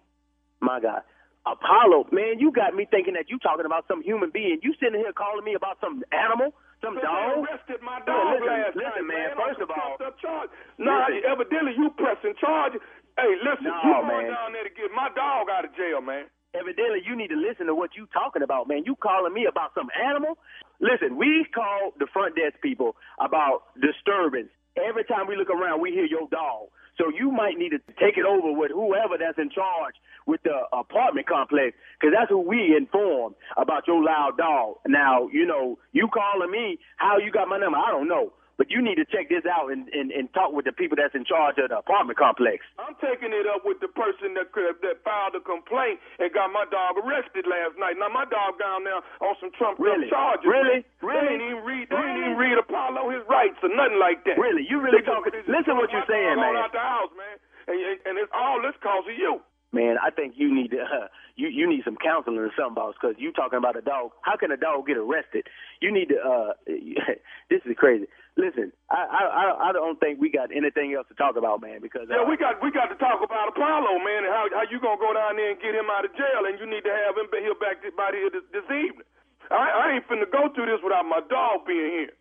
My God. Apollo, man, you got me thinking that you talking about some human being. You sitting here calling me about some animal, some dog. arrested my dog listen, last listen, night, man, on first of all- charges. Nah, Listen. evidently you pressing charges. Hey, listen, No, you going man. down there to get my dog out of jail, man. Evidently, you need to listen to what you talking about, man. You calling me about some animal? Listen, we call the front desk people about disturbance. Every time we look around, we hear your dog. So you might need to take it over with whoever that's in charge with the apartment complex, because that's who we inform about your loud dog. Now, you know, you calling me, how you got my number, I don't know. But you need to check this out and, and, and talk with the people that's in charge of the apartment complex. I'm taking it up with the person that could- that filed a complaint and got my dog arrested last night. Now my dog down there on some trumped Really? up charges. Really? Really? They ain't even read. They ain't even read Apollo his rights or nothing like that. Really? You really talking- listen what you're saying, man. Out the house, man. And, and, and it's all this cause of you. Man, I think you need to uh, you you need some counseling or something, boss, because you talking about a dog. How can a dog get arrested? You need to. uh This is crazy. Listen, I I I- I don't think we got anything else to talk about, man. Because Yeah, uh, we got we got to talk about Apollo, man, and how how you gonna go down there and get him out of jail, and you need to have him here back by here this, this evening. I, I ain't finna go through this without my dog being here.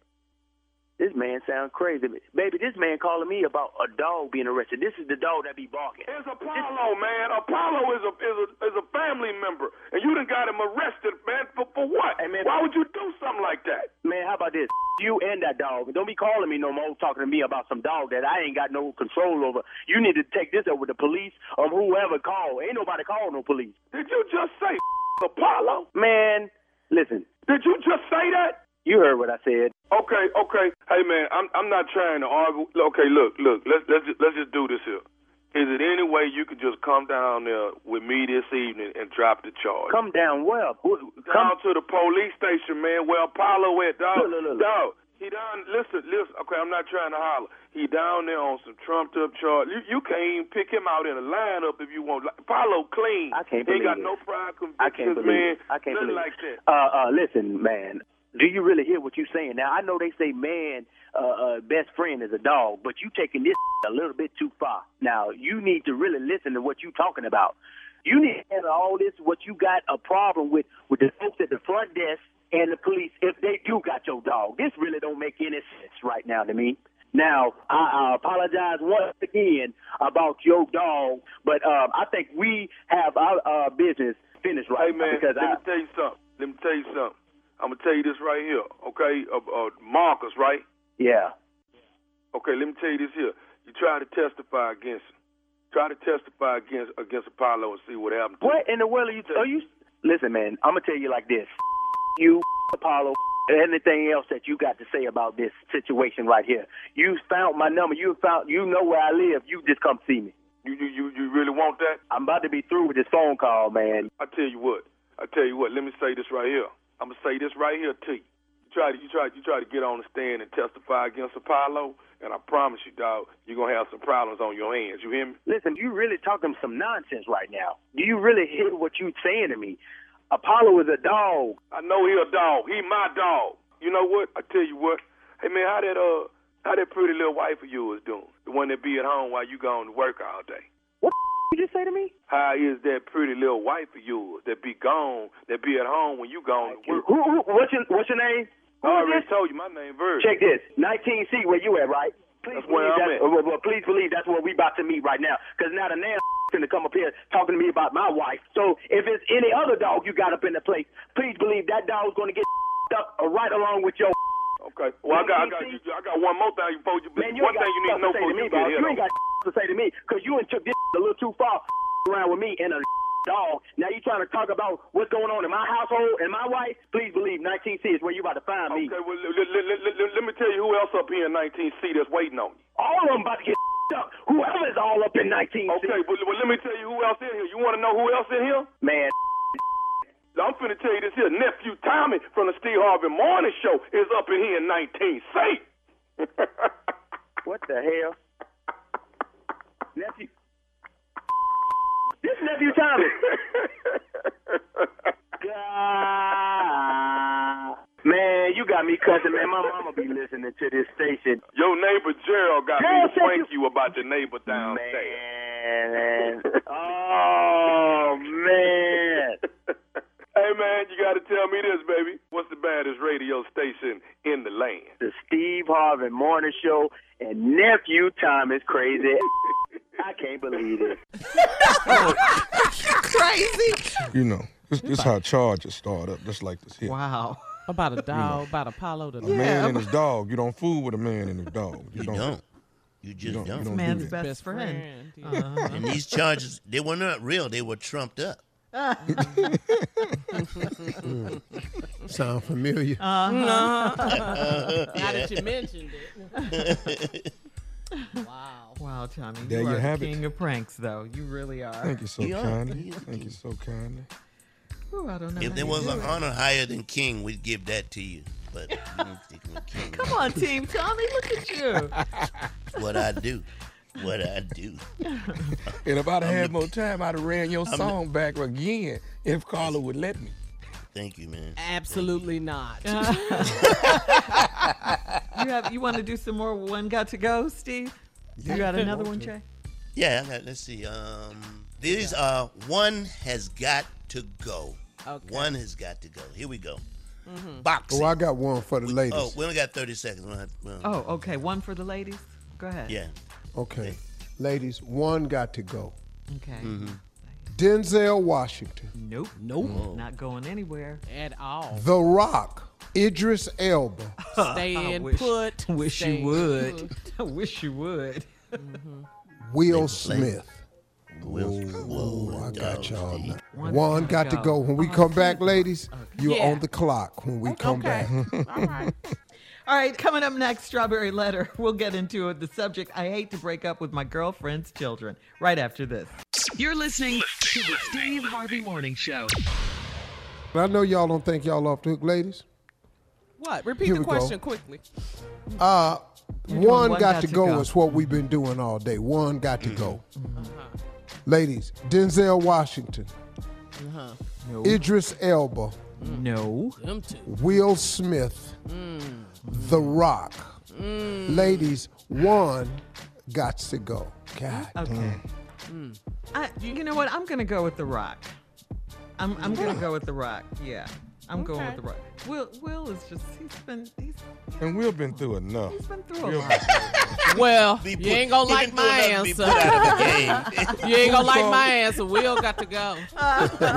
This man sounds crazy, baby. This man calling me about a dog being arrested. This is the dog that be barking. It's Apollo, man. Apollo is a is a is a family member, and you done got him arrested, man. For for what? Hey, man, Why would you do something like that? Man, how about this? You and that dog. Don't be calling me no more, talking to me about some dog that I ain't got no control over. You need to take this up with the police or whoever called. Ain't nobody called no police. Did you just say Apollo? Man, listen. Did you just say that? You heard what I said. Okay, okay. Hey man, I'm I'm not trying to argue. Okay, look, look. Let's let's just, let's just do this here. Is it any way you could just come down there with me this evening and drop the charge? Come down well. Who- down to the police station, man. Where Apollo at, dog? Look, look, look. Dog. He down. Listen, listen. Okay, I'm not trying to holler. He down there on some trumped up charge. You, you can't even pick him out in a lineup if you want. Like, Apollo clean. I can't he ain't got believe no prior convictions, I can't believe man. it. I can't Nothing believe like that. Uh, uh, listen, man. Do you really hear what you're saying? Now I know they say man, uh, uh, best friend is a dog, but you taking this a little bit too far. Now you need to really listen to what you're talking about. You need to handle all this. What you got a problem with with the folks at the front desk and the police if they do got your dog. This really don't make any sense right now to me. Now, I, I apologize once again about your dog, but um, I think we have our uh, business finished right Hey man, because let I, me tell you something. Let me tell you something. I'm gonna tell you this right here, okay? Uh, uh, Marcus, right? yeah. Okay, let me tell you this here. You try to testify against him. Try to testify against against Apollo and see what happens. What in the world are you? Are you? Listen, man. I'm gonna tell you like this. You, Apollo, anything else that you got to say about this situation right here? You found my number. You found. You know where I live. You just come see me. You you you, you really want that? I'm about to be through with this phone call, man. I tell you what. I tell you what. Let me say this right here. I'm gonna say this right here to you. You try to you try you try to get on the stand and testify against Apollo, and I promise you, dog, you're gonna have some problems on your hands. You hear me? Listen, you really talking some nonsense right now. Do you really hear what you saying to me? Apollo is a dog. I know he a dog. He my dog. You know what? I tell you what. Hey man, how that uh how that pretty little wife of yours doing? The one that be at home while you gone to work all day. What you just say to me? How is that pretty little wife of yours that be gone, that be at home when you gone to work? Who, who, what's your What's your name? Who I already this? told you my name Virg. Check this. 19C, where you at, right? Please That's where believe I'm at. well, well, please believe that's where we about to meet right now. Because now the man to come up here talking to me about my wife. So if it's any other dog you got up in the place, please believe that dog's gonna get up right along with your. Okay. Well, I got I got you, I got one more thing before you. Man, you one thing you need to know before me, you get here. You ain't got to say to me because you took this a little too far around with me and a dog. Now you trying to talk about what's going on in my household and my wife? Please believe 19C is where you about to find me. Okay. Well, let, let, let, let, let, let me tell you who else up here in 19C that's waiting on you. All of them about to get up. Whoever is all up in 19C. Okay. Well, well, let me tell you who else in here. You want to know who else in here? Man, I'm finna tell you this here. Nephew Tommy from the Steve Harvey Morning Show is up in here in 19C. what the hell? Nephew. This nephew Tommy. God. Man, you got me cussing, man. My mama be listening to this station. Your neighbor Gerald got me to you about the neighbor downstairs. Man. Oh, man. Hey man, you got to tell me this, baby. What's the baddest radio station in the land? The Steve Harvey Morning Show and nephew Thomas crazy. I can't believe it. Crazy. You know, this, this how charges start up, just like this here. Wow. About a dog, about Apollo the A man and his dog. You don't fool with a man and his dog. You, You don't. You just don't. don't. You don't Man's do that. best, friend. yeah. Uh-huh. And these charges, they were not real. They were trumped up. Sound familiar? Uh-huh. Now that you mentioned it. wow. Wow, Tommy. There you you are have the it. king of pranks, though. You really are. Thank you so You kindly. You Thank you so kindly. Ooh, I don't know If there was an it. honor higher than king, we'd give that to you. But you don't stick with king. Come on, Team Tommy. Look at you. What I do. What I do. And if I'd have had more time, I'd have ran your the- song back again if Carla would let me. Thank you, man. Absolutely not. You have. You want to do some more? One got to go, Steve. You got another one, Jay? Yeah, I got, let's see. Um, these are one has got to go. Okay. One has got to go. Here we go. Mm-hmm. Boxing. Oh, I got one for the ladies. Oh, we only got 30 seconds. We don't have- we don't- Oh, okay. One for the ladies. Go ahead. Yeah. Okay. Ladies, one got to go. Okay. Mm-hmm. Denzel Washington. Nope. Nope. Not going anywhere. At all. The Rock. Idris Elba. Stay I in wish- put. Wish you in would. put. I wish you would. Will Smith. Whoa, I got y'all now. One One gotta to go. go. When we Oh, come back, ladies, you're Yeah. on the clock when we come back. All right, coming up next, Strawberry Letter. We'll get into it. The subject I hate to break up with my girlfriend's children right after this. You're listening to the Steve Harvey Morning Show. But I know y'all don't think y'all off the hook, ladies. What? Repeat Here the we go. question quickly. Uh, one one got, got to to go, go. is what we've been doing all day. One got to go. Uh-huh. Ladies, Denzel Washington, Uh-huh. No. Idris Elba, no, Them two. Will Smith, Mm. The Rock. Mm. Ladies, one got to go. God Okay. damn. I, you know what? I'm going to go with The Rock. I'm, I'm going to go with The Rock. Yeah. I'm going with The Rock. Will Will is just, he's been, he's, And we've been through enough. he's been through a We'll- lot. Well, Be you ain't gonna like my answer. to be put out of the game. you ain't gonna like my answer. Will got to go.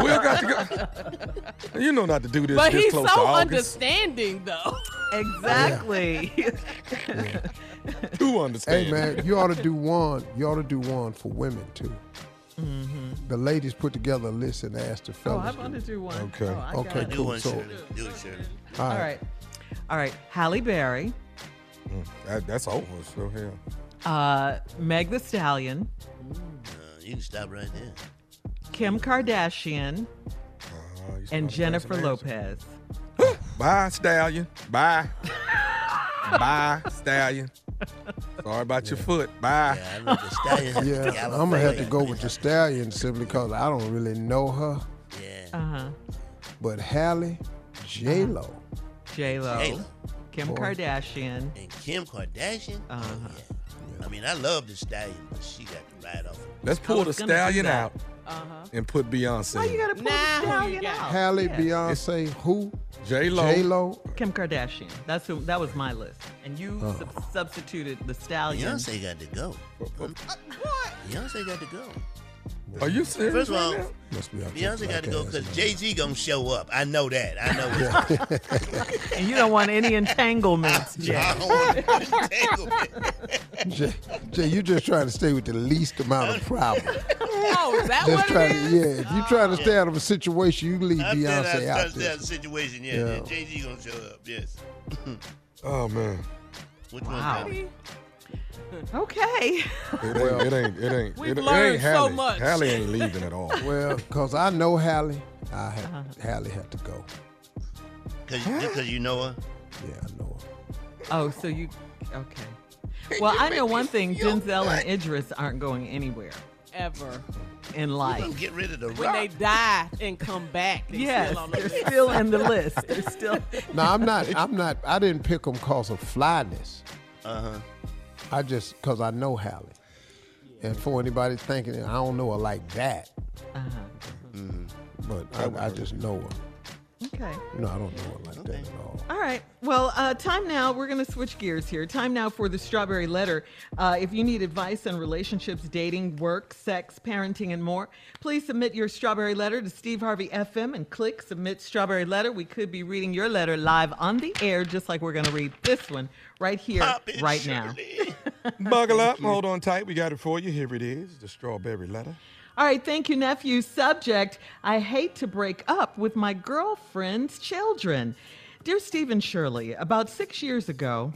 Will got to go. You know not to do this But this he's close so to August. understanding, though. Exactly. Two Hey man, you ought to do one. You ought to do one for women too. The ladies put together a list and asked the Oh, fellas. I want to do one. Okay. Oh, Okay, it. Do cool. one, So, Shirley. Do it, Shirley. all All right. right. All right. Halle Berry, Mm, that- that's over. So here. uh, Meg the Stallion, Uh, you can stop right there. Kim Kardashian, Uh, and Jennifer answer. Lopez. Bye, Stallion. Bye. Bye, Stallion. Sorry about your foot. Bye. Yeah, I the stallion. yeah I'm gonna have to go with the stallion simply because I don't really know her. Yeah. Uh huh. But Halle, J Lo, J Lo, J-Lo. Kim Boy. Kardashian. And Kim Kardashian. Uh huh. I mean, I love the stallion, but she got to ride off. Let's pull the was gonna do Stallion out Uh-huh. and put Beyonce. Why you gotta pull Nah, the stallion out? Halle, Yeah. Beyonce, who? J Lo. J Lo. Kim Kardashian. That's who. That was my list, and you Oh. sub- substituted the stallion. Beyonce got to go. What? Beyonce got to go. Are you serious? First of all, right now? Must be Beyonce got to go because Jay Z gonna show up. I know that. I know it. And you don't want any entanglements, Jay. I don't want entanglement. Jay, Jay, you just trying to stay with the least amount of problems. Oh, is that Just what try it to, is? yeah. If you trying to oh. stay out of a situation, you leave I said I Beyonce out trust there. that situation. Yeah, Yeah. yeah. Jay Z gonna show up. Yes. Oh man. Which Wow. one? Tommy? Okay. It ain't. It ain't. It ain't. We've it, it learned ain't so Halle. much. Halle ain't leaving at all. Well, because I know Halle, I had, Uh-huh. Halle had to go. Cause, because you know her. Yeah, I know her. Oh, so you okay. Well, I know one thing: Denzel and Idris aren't going anywhere Ever. in life. gonna get rid of the When rock. they die and come back, they Yes, still on the they're list. still in the list. They're still. No, I'm not. I'm not. I didn't pick them because of flyness. Uh huh. I just because I know Halle. And for anybody thinking I don't know her like that, Uh-huh. but I, I just know her. Okay. No, I don't know her like that at all. All right. Well, uh, time now. We're going to switch gears here. Time now for the Strawberry Letter. Uh, if you need advice on relationships, dating, work, sex, parenting, and more, please submit your Strawberry Letter to Steve Harvey FM and click Submit Strawberry Letter. We could be reading your letter live on the air, just like we're going to read this one right here, Pop it, right now. Shirley. Buckle up. Hold on tight. We got it for you. Here it is. The strawberry letter. All right, thank you, nephew. Subject I hate to break up with my girlfriend's children. Dear Stephen Shirley, about six years ago,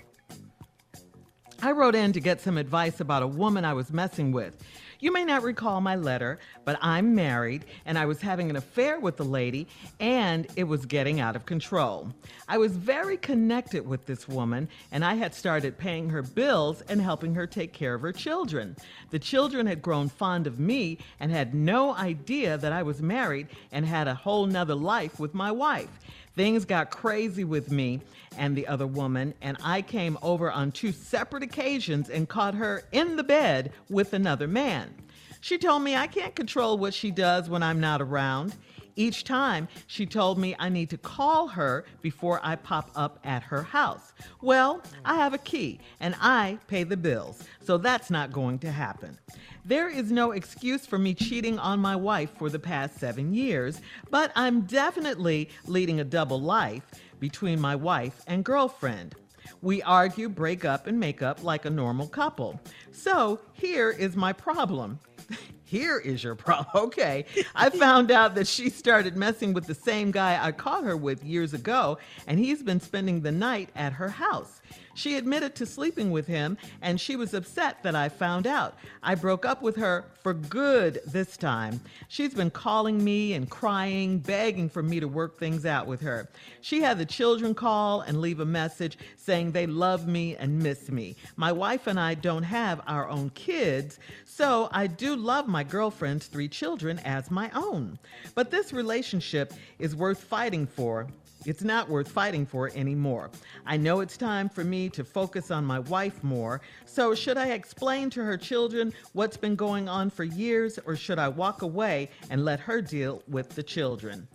I wrote in to get some advice about a woman I was messing with. You may not recall my letter, but I'm married and I was having an affair with the lady and it was getting out of control. I was very connected with this woman and I had started paying her bills and helping her take care of her children. The children had grown fond of me and had no idea that I was married and had a whole nother life with my wife. Things got crazy with me and the other woman, and I came over on two separate occasions and caught her in the bed with another man. She told me I can't control what she does when I'm not around. Each time, she told me I need to call her before I pop up at her house. Well, I have a key and I pay the bills, so that's not going to happen. There is no excuse for me cheating on my wife for the past seven years, but I'm definitely leading a double life between my wife and girlfriend. We argue, break up, and make up like a normal couple. So here is my problem. Here is your problem. Okay. I found out that she started messing with the same guy I caught her with years ago, and he's been spending the night at her house. She admitted to sleeping with him, and she was upset that I found out. I broke up with her for good this time. She's been calling me and crying, begging for me to work things out with her. She had the children call and leave a message saying they love me and miss me. My wife and I don't have our own kids, so I do love my girlfriend's three children as my own. But this relationship is worth fighting for it's not worth fighting for anymore. I know it's time for me to focus on my wife more. So, should I explain to her children what's been going on for years, or should I walk away and let her deal with the children?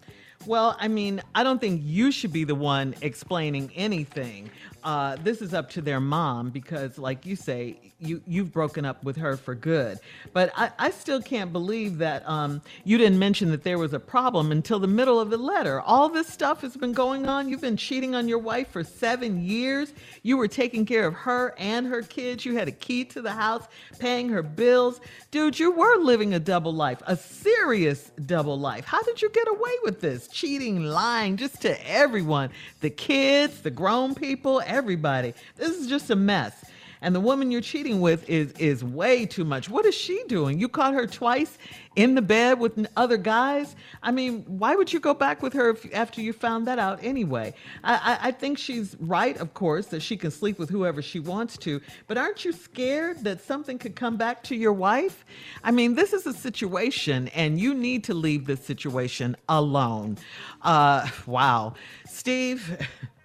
Well, I mean, I don't think you should be the one explaining anything. Uh, this is up to their mom because, like you say, you you've broken up with her for good. But I, I still can't believe that um, you didn't mention that there was a problem until the middle of the letter. All this stuff has been going on. You've been cheating on your wife for seven years. You were taking care of her and her kids. You had a key to the house, paying her bills. Dude, you were living a double life, a serious double life. How did you get away with this? Cheating, lying, just to everyone the kids, the grown people, everybody. This is just a mess and the woman you're cheating with is is way too much. What is she doing? You caught her twice in the bed with other guys. I mean, why would you go back with her if, after you found that out anyway? I, I, I think she's right, of course, that she can sleep with whoever she wants to. But aren't you scared that something could come back to your wife? I mean, this is a situation, and you need to leave this situation alone. Uh, wow, Steve.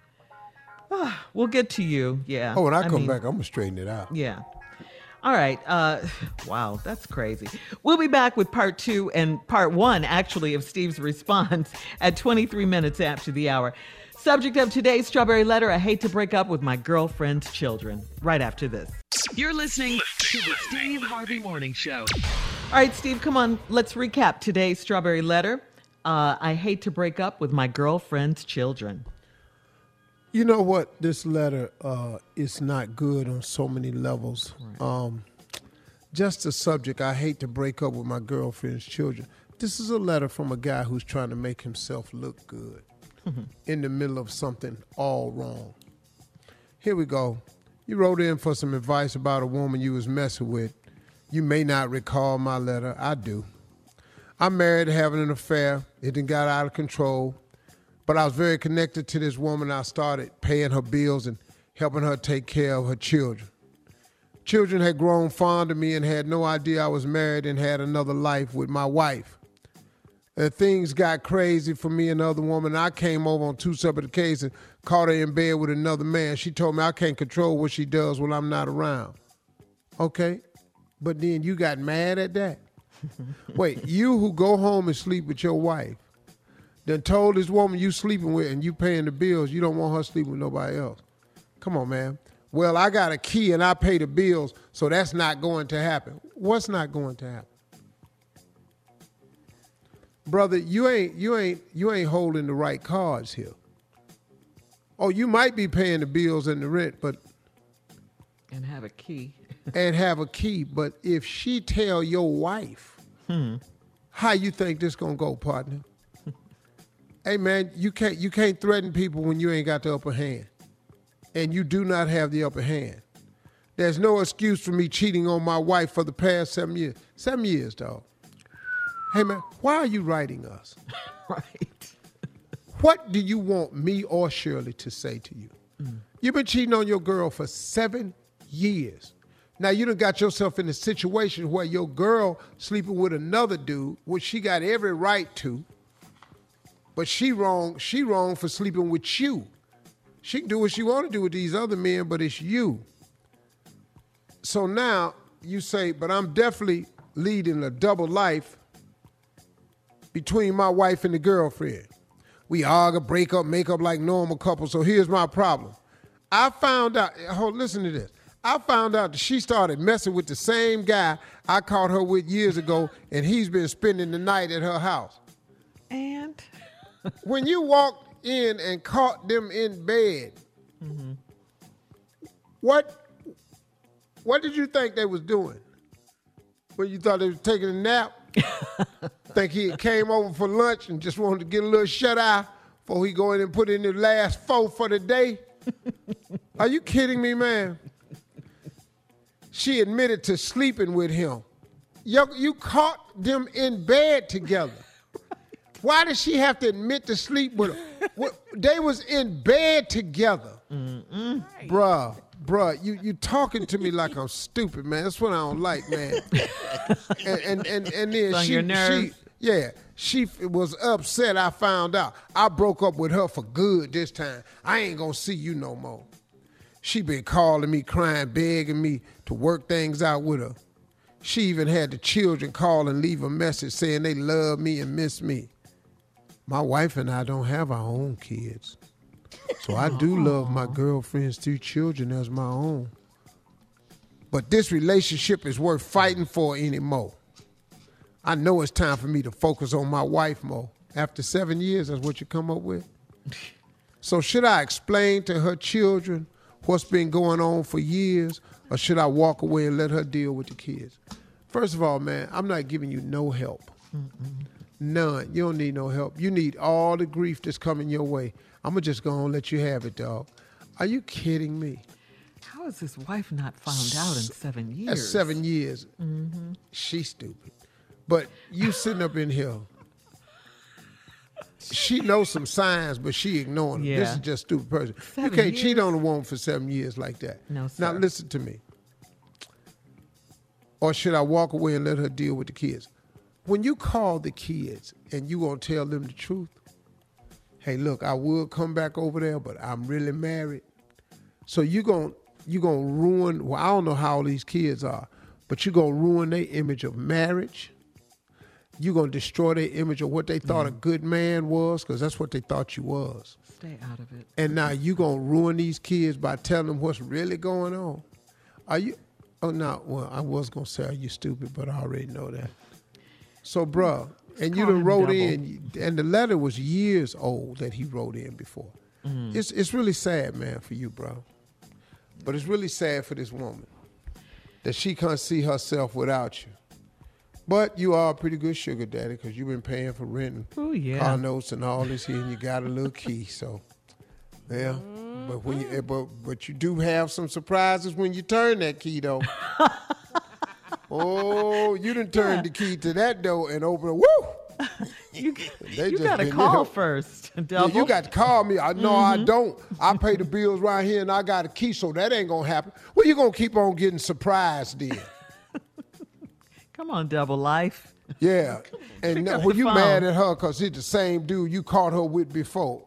we'll get to you. Yeah. Oh, when I, come mean, back, I'm gonna straighten it out. Yeah. All right. Uh, wow, that's crazy. We'll be back with part two and part one, actually, of Steve's response at 23 minutes after the hour. Subject of today's Strawberry Letter I hate to break up with my girlfriend's children. Right after this. You're listening to the Steve Harvey Morning Show. All right, Steve, come on. Let's recap today's Strawberry Letter. Uh, I hate to break up with my girlfriend's children. You know what? This letter uh, is not good on so many levels. Um, just the subject. I hate to break up with my girlfriend's children. This is a letter from a guy who's trying to make himself look good in the middle of something all wrong. Here we go. You wrote in for some advice about a woman you was messing with. You may not recall my letter. I do. I'm married, having an affair. It then got out of control. But I was very connected to this woman. I started paying her bills and helping her take care of her children. Children had grown fond of me and had no idea I was married and had another life with my wife. And things got crazy for me and the other woman. I came over on two separate occasions caught her in bed with another man. She told me I can't control what she does when I'm not around. Okay? But then you got mad at that? Wait, you who go home and sleep with your wife, then told this woman you sleeping with and you paying the bills, you don't want her sleeping with nobody else. Come on, man. Well, I got a key and I pay the bills, so that's not going to happen. What's not going to happen? Brother, you ain't you ain't you ain't holding the right cards here. Oh, you might be paying the bills and the rent, but And have a key. and have a key, but if she tell your wife, hmm. how you think this gonna go, partner? Hey man, you can't you can't threaten people when you ain't got the upper hand. And you do not have the upper hand. There's no excuse for me cheating on my wife for the past seven years. Seven years, dog. Hey man, why are you writing us? right. What do you want me or Shirley to say to you? Mm. You've been cheating on your girl for seven years. Now you done got yourself in a situation where your girl sleeping with another dude, which she got every right to, but she wrong. She wrong for sleeping with you. She can do what she want to do with these other men, but it's you. So now you say, but I'm definitely leading a double life between my wife and the girlfriend. We argue, break up, make up like normal couples. So here's my problem. I found out, hold, listen to this. I found out that she started messing with the same guy I caught her with years ago, and he's been spending the night at her house. And when you walked in and caught them in bed, what what did you think they was doing? when you thought they was taking a nap. Think he came over for lunch and just wanted to get a little shut eye before he go in and put in the last four for the day. Are you kidding me, man? She admitted to sleeping with him. You, you caught them in bed together. Why did she have to admit to sleep with him? What, they was in bed together. Bruh, bruh, you you talking to me like I'm stupid, man. That's what I don't like, man. and and and, and then she, she yeah, she was upset. I found out. I broke up with her for good this time. I ain't gonna see you no more. She been calling me, crying, begging me to work things out with her. She even had the children call and leave a message saying they love me and miss me. My wife and I don't have our own kids. So I do love my girlfriend's two children as my own. But this relationship is worth fighting for anymore. I know it's time for me to focus on my wife more. After seven years, that's what you come up with. So should I explain to her children what's been going on for years, or should I walk away and let her deal with the kids? First of all, man, I'm not giving you no help. None. You don't need no help. You need all the grief that's coming your way. I'm gonna just go and let you have it, dog. Are you kidding me? How has his wife not found out in seven years? That's seven years. Mm-hmm. She's stupid. But you sitting up in here. She knows some signs, but she ignoring them. This is just stupid person. Seven you can't cheat on a woman for seven years like that. No, Now listen to me. Or should I walk away and let her deal with the kids? When you call the kids and you gonna tell them the truth, hey, look, I will come back over there, but I'm really married. So you gon' you gonna ruin. Well, I don't know how old these kids are, but you gonna ruin their image of marriage. You gonna destroy their image of what they thought a good man was, because that's what they thought you was. Stay out of it. And now you gonna ruin these kids by telling them what's really going on. Are you? Oh no. Well, I was gonna say, are you stupid? But I already know that. So, bruh, and you done wrote double. in, and the letter was years old that he wrote in before. Mm. It's it's really sad, man, for you, bro. But it's really sad for this woman that she can't see herself without you. But you are a pretty good sugar daddy because you've been paying for rent and Oh, yeah. car notes and all this here, and you got a little key. So, yeah. But when you eh, but but you do have some surprises when you turn that key though. oh, you done turned the key to that door and open it. Woo! You, They you just got to call there. first. Yeah, you got to call me. I know I Mhm. don't. I pay the bills right here and I got a key, so that ain't gonna happen. Well, you gonna keep on getting surprised then. Come on, double life. Yeah. And now, you phone. mad at her because it's the same dude you caught her with before.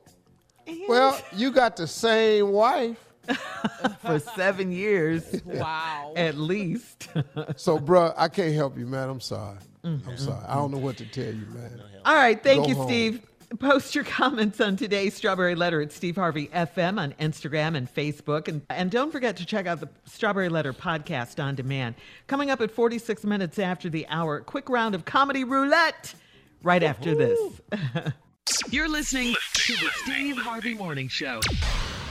Well, you got the same wife. for seven years. Wow. At least. So, bruh, I can't help you, man. I'm sorry. Mm-hmm. I'm sorry. I don't know what to tell you, man. All right. Thank Go you, home. Steve. Post your comments on today's Strawberry Letter at Steve Harvey FM on Instagram and Facebook. And, and don't forget to check out the Strawberry Letter podcast on demand. Coming up at 46 minutes after the hour, quick round of comedy roulette right after this. You're listening to the Steve Harvey Morning Show.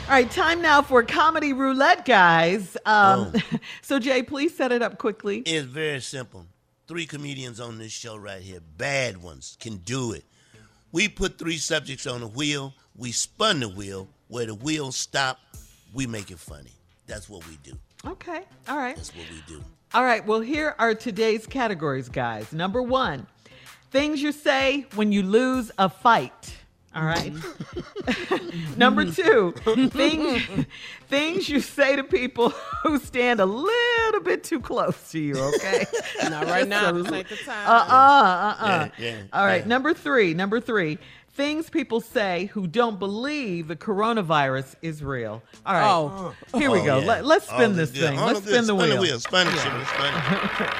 All right, time now for comedy roulette, guys. Um, so, Jay, please set it up quickly. It's very simple. Three comedians on this show right here, bad ones, can do it. We put three subjects on the wheel. We spun the wheel. Where the wheel stop, we make it funny. That's what we do. Okay. All right. That's what we do. All right. Well, here are today's categories, guys. Number one, things you say when you lose a fight. All right. Mm-hmm. Number two, things, things you say to people who stand a little bit too close to you, okay? Not right now. a This ain't the time. Uh-uh, uh-uh. Yeah, yeah, All right, yeah. number three, number three, things people say who don't believe the coronavirus is real. All right, Oh. oh. here we Oh, go. yeah. Let, us Oh, spin that's this good. thing. Oh, Let's good. spin the Spin wheel. the wheel. Spin it, spin it.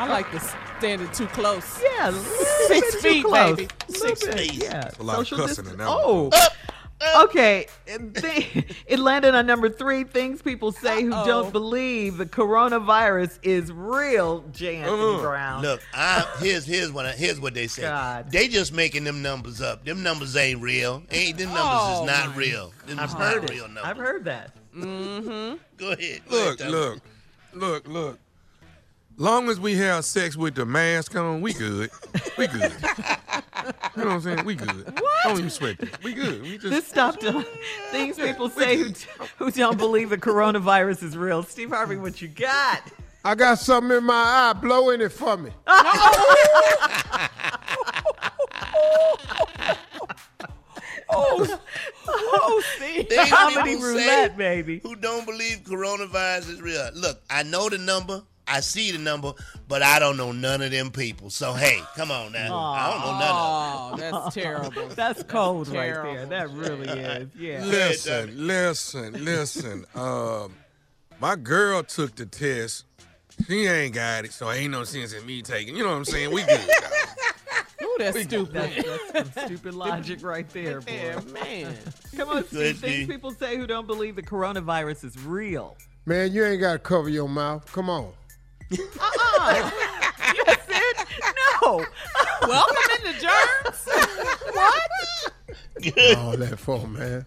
I like to standing too close. Yeah, Six bit too feet, close. baby. Six feet. Yeah, A lot of social cussing in distance. that Oh, one. okay. Thi- It landed on number three. Things people say who Uh-oh. don't believe the coronavirus is real. J. Anthony Brown. Look, I, here's here's what I, here's what they say. God. They just making them numbers up. Them numbers ain't real. Ain't them numbers Oh, is not my real. Them I've is heard not it. real numbers. I've heard that. Mm-hmm. Go ahead. Go Look, ahead, look. look, look. Long as we have sex with the mask on, we good. We good. you know what I'm saying? We good. What? Don't even sweat it. We good. We just This stuff, to, things people say who, who don't believe the coronavirus is real. Steve Harvey, what you got? I got something in my eye. Blow in it for me. oh, oh, Steve. Things Comedy people roulette, say baby. Who don't believe coronavirus is real? Look, I know the number. I see the number, but I don't know none of them people. So hey, come on now. I don't know none Oh, of them. that's terrible. That's cold right terrible. there. That really is. Yeah. listen, listen, listen. Um, my girl took the test. She ain't got it, so ain't no sense in me taking. You know what I'm saying? We good. Ooh, that's stupid. That's, that's some stupid logic right there, boy. Yeah, man. Come on, Good, Steve. Things people say who don't believe the coronavirus is real. Man, you ain't got to cover your mouth. Come on. Uh-uh. Yes, it. No. Welcome into germs. what? All that for, man.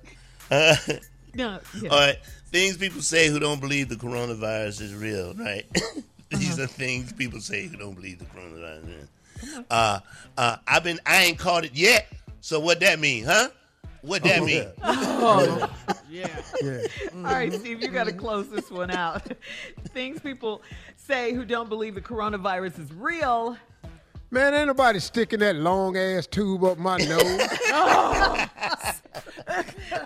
Uh, No. Yeah. All right. Things people say who don't believe the coronavirus is real, right? These Uh-huh. are things people say who don't believe the coronavirus is real. Uh, uh, I've been, I ain't caught it yet. So what that mean, huh? What that Oh, mean? Oh, yeah. Yeah. All right, Steve, you got to close this one out. Things people say who don't believe the coronavirus is real. Man, ain't nobody sticking that long ass tube up my nose.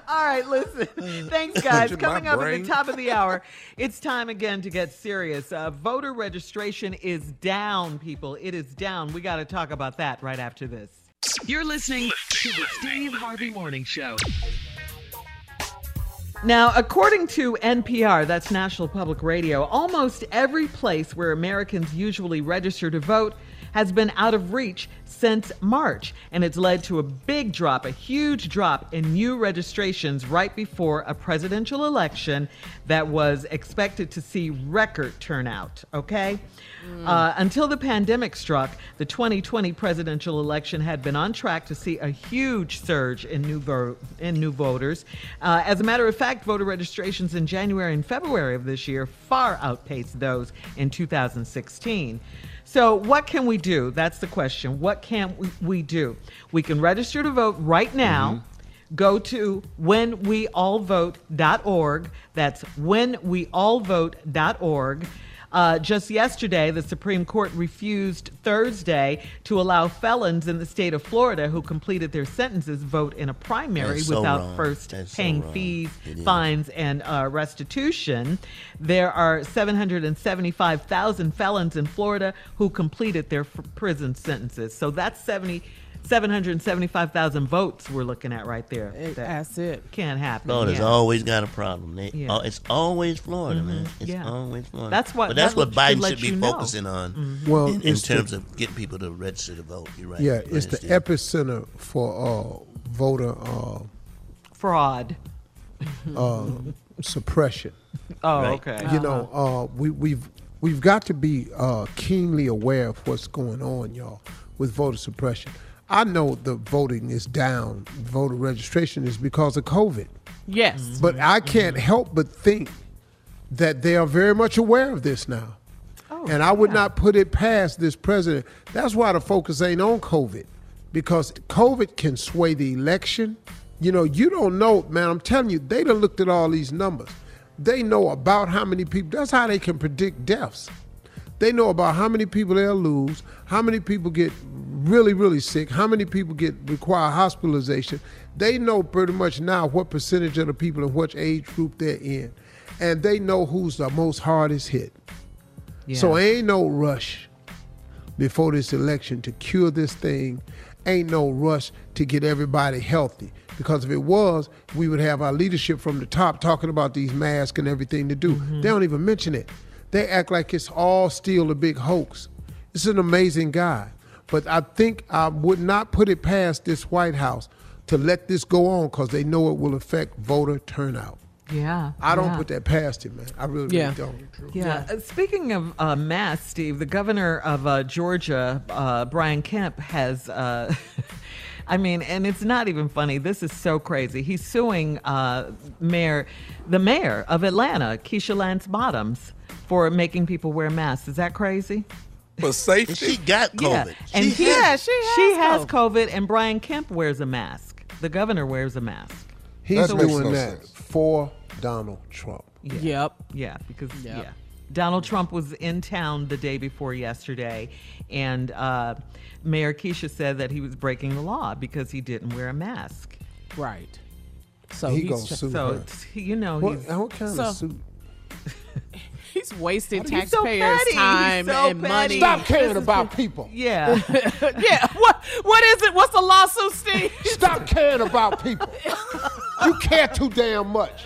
All right, listen. Thanks, guys. Coming up at the top of the hour, it's time again to get serious. Uh, voter registration is down, people. It is down. We got to talk about that right after this. You're listening to the Steve Harvey Morning Show. Now, according to NPR, that's National Public Radio, almost every place where Americans usually register to vote has been out of reach since March, and it's led to a big drop, a huge drop in new registrations right before a presidential election that was expected to see record turnout, okay? Uh, until the pandemic struck, the 2020 presidential election had been on track to see a huge surge in new vo- in new voters. Uh, as a matter of fact, voter registrations in January and February of this year far outpaced those in 2016. So, what can we do? That's the question. What can we, we do? We can register to vote right now. Go to whenweallvote.org. That's whenweallvote.org. Uh, just yesterday, the Supreme Court refused Thursday to allow felons in the state of Florida who completed their sentences vote in a primary so without wrong. first That's paying wrong. fees, It is. fines, and uh, restitution. There are 775,000 felons in Florida who completed their f- prison sentences. So that's 70. 775,000 votes we're looking at right there. It- That that's it. can't happen. Florida's yeah. always got a problem. They, Yeah. oh, it's always Florida, man. It's yeah. always Florida. That's what- But that's that what Biden should be know. focusing on. Well, in, in it's the- terms of getting people to register to vote. You're right. Yeah, it's the Steve. epicenter for uh, voter uh, Fraud. uh, suppression. Oh, Right. okay. You know, uh, we, we've we've got to be uh, keenly aware of what's going on, y'all, with voter suppression. I know the voting is down, voter registration is because of COVID, Yes. Mm-hmm. but I mm-hmm. can't help but think that they are very much aware of this now. Oh, and I would not put it past this president. That's why the focus ain't on COVID, because COVID can sway the election. You know, you don't know, man. I'm telling you, they done looked at all these numbers. They know about how many people. That's how they can predict deaths. They know about how many people they'll lose, how many people get really, really sick, how many people get require hospitalization. They know pretty much now what percentage of the people in which age group they're in, and they know who's the most hardest hit. So ain't no rush before this election to cure this thing. Ain't no rush to get everybody healthy. Because if it was, we would have our leadership from the top talking about these masks and everything to do. Mm-hmm. They don't even mention it. They act like it's all still a big hoax. It's an amazing guy. But I think I would not put it past this White House to let this go on because they know it will affect voter turnout. Yeah. I don't yeah. put that past him, man. I really, Yeah. really don't. Drew. Yeah. Uh, Speaking of uh, masks, Steve, the governor of uh, Georgia, uh, Brian Kemp, has uh, I mean, and it's not even funny. This is so crazy. He's suing uh, mayor, the mayor of Atlanta, Keisha Lance Bottoms, for making people wear masks. Is that crazy? For safety. She got Yeah, COVID. and She he, had- she has she has COVID. COVID, and Brian Kemp wears a mask. The governor wears a mask. He's That makes doing no that sense. for Donald Trump. Yep. Yeah, because Yep. yeah, Donald Trump was in town the day before yesterday, and uh, Mayor Keisha said that he was breaking the law because he didn't wear a mask. Right. So He he's gonna sue So her. you know, What, he's, what kind So- of suit? he's wasting He's so taxpayers' petty. Time so and petty. money. Stop caring This is about people. yeah. yeah. What what is it? What's the lawsuit, Steve? Stop caring about people. you care too damn much.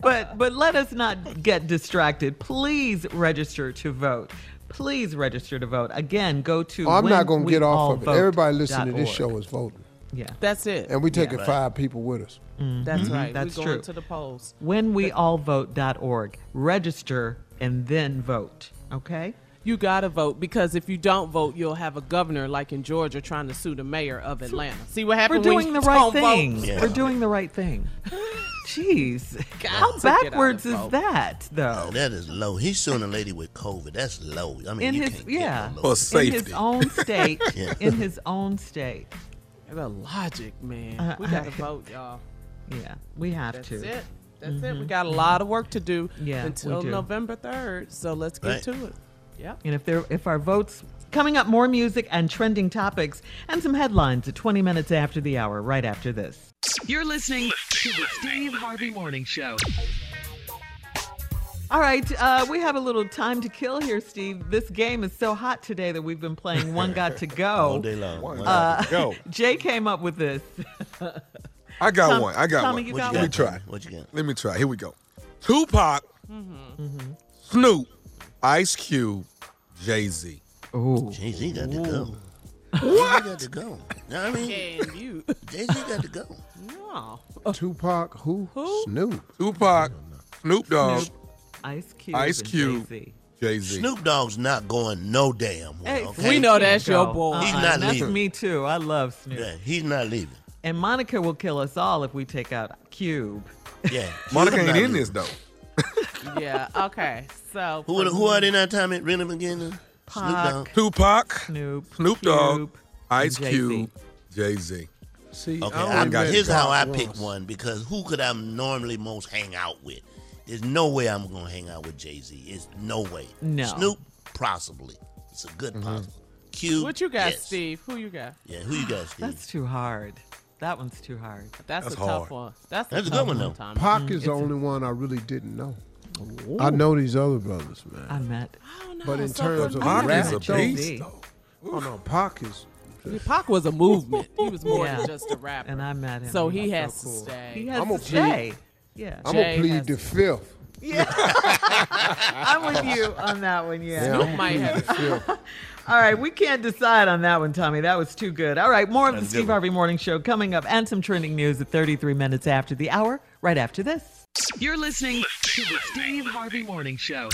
but but let us not get distracted. Please register to vote. Please register to vote. Again, go to. Oh, I'm not going to get off of it. Everybody listening to this show is voting. Yeah. That's it. And we taking Right. five people with us. Mm-hmm. That's mm-hmm. right. That's We're going true. to the polls. When we all vote.org. Register and then vote. Okay? You gotta vote because if you don't vote, you'll have a governor like in Georgia trying to sue the mayor of Atlanta. See what happens? We're happened? when doing the right thing. Yeah. We're doing the right thing. Jeez. How to get out backwards is that, though? Oh, that is low. He's suing a lady with COVID. That's low. I mean, In you his can't yeah, get no For lower. in his own state, Yeah. in his own state. The logic, man. Uh, we gotta I- vote, y'all. Yeah, we have That's to. That's it. That's it. We got a lot of work to do Yeah, until do. November third. So let's get Right. to it. Yeah. And if there, if our votes coming up, more music and trending topics and some headlines at 20 minutes after the hour. Right after this. You're listening to the Steve Harvey Morning Show. All right, uh, we have a little time to kill here, Steve. This game is so hot today that we've been playing One Got to Go. all day long. One Uh, Go. Jay came up with this. I got Tom- one. I got Tommy, one. you What got you Let me try. What you got? Let me try. Here we go. Tupac, Mm-hmm. Snoop, Ice Cube, Jay Z. Ooh. Jay Z got to go. What? Jay Z got to go. Know what I mean, And you. Jay Z got to go. No. Tupac, who? Snoop. Tupac, Snoop Dogg, Snoop, Ice Cube. Ice Cube. Jay-Z. Snoop Dogg's not going no damn well. Hey, okay? We know that's your boy. He's Uh-uh, not That's leaving. me too. I love Snoop. Yeah, he's not leaving. And Monica will kill us all if we take out Cube. Yeah, Monica ain't in this though. yeah. Okay. So Who, are- who are they now? Tommy, read them again. Snoop Dogg. Tupac, Snoop, Snoop Dogg, Cube, Ice Jay-Z. Cube, Jay Z. See, Okay, I I got. Here's how I pick one because who could I normally most hang out with? There's no way I'm gonna hang out with Jay Z. It's no way. No. Snoop, possibly. It's a good mm-hmm. possible. Cube. what you got, yes. Steve? Who you got? Yeah, who you got, Steve? That's too hard. That one's too hard. That's, That's a tough hard. one. That's, That's a tough good one, though. Tommy. Pac mm-hmm. is the it's a- only one I really didn't know. I know these other brothers, man. I met. I don't know. But in So terms of Pac rap, is a though, beast though. Oh no, Pac is. Pac was a movement. He was more Yeah. than just a rapper. And I met him. so he has so to cool. stay. He has I'm to a plead- stay. Yeah. I'm Jay gonna plead has the fifth. Yeah. I'm with you on that one. Yeah. Yeah, I'm gonna might plead have- the fifth. All right, we can't decide on that one, Tommy. That was too good. All right, more of the That's a Steve one. Harvey Morning Show coming up and some trending news at 33 minutes after the hour, right after this. You're listening to the Steve Harvey Morning Show.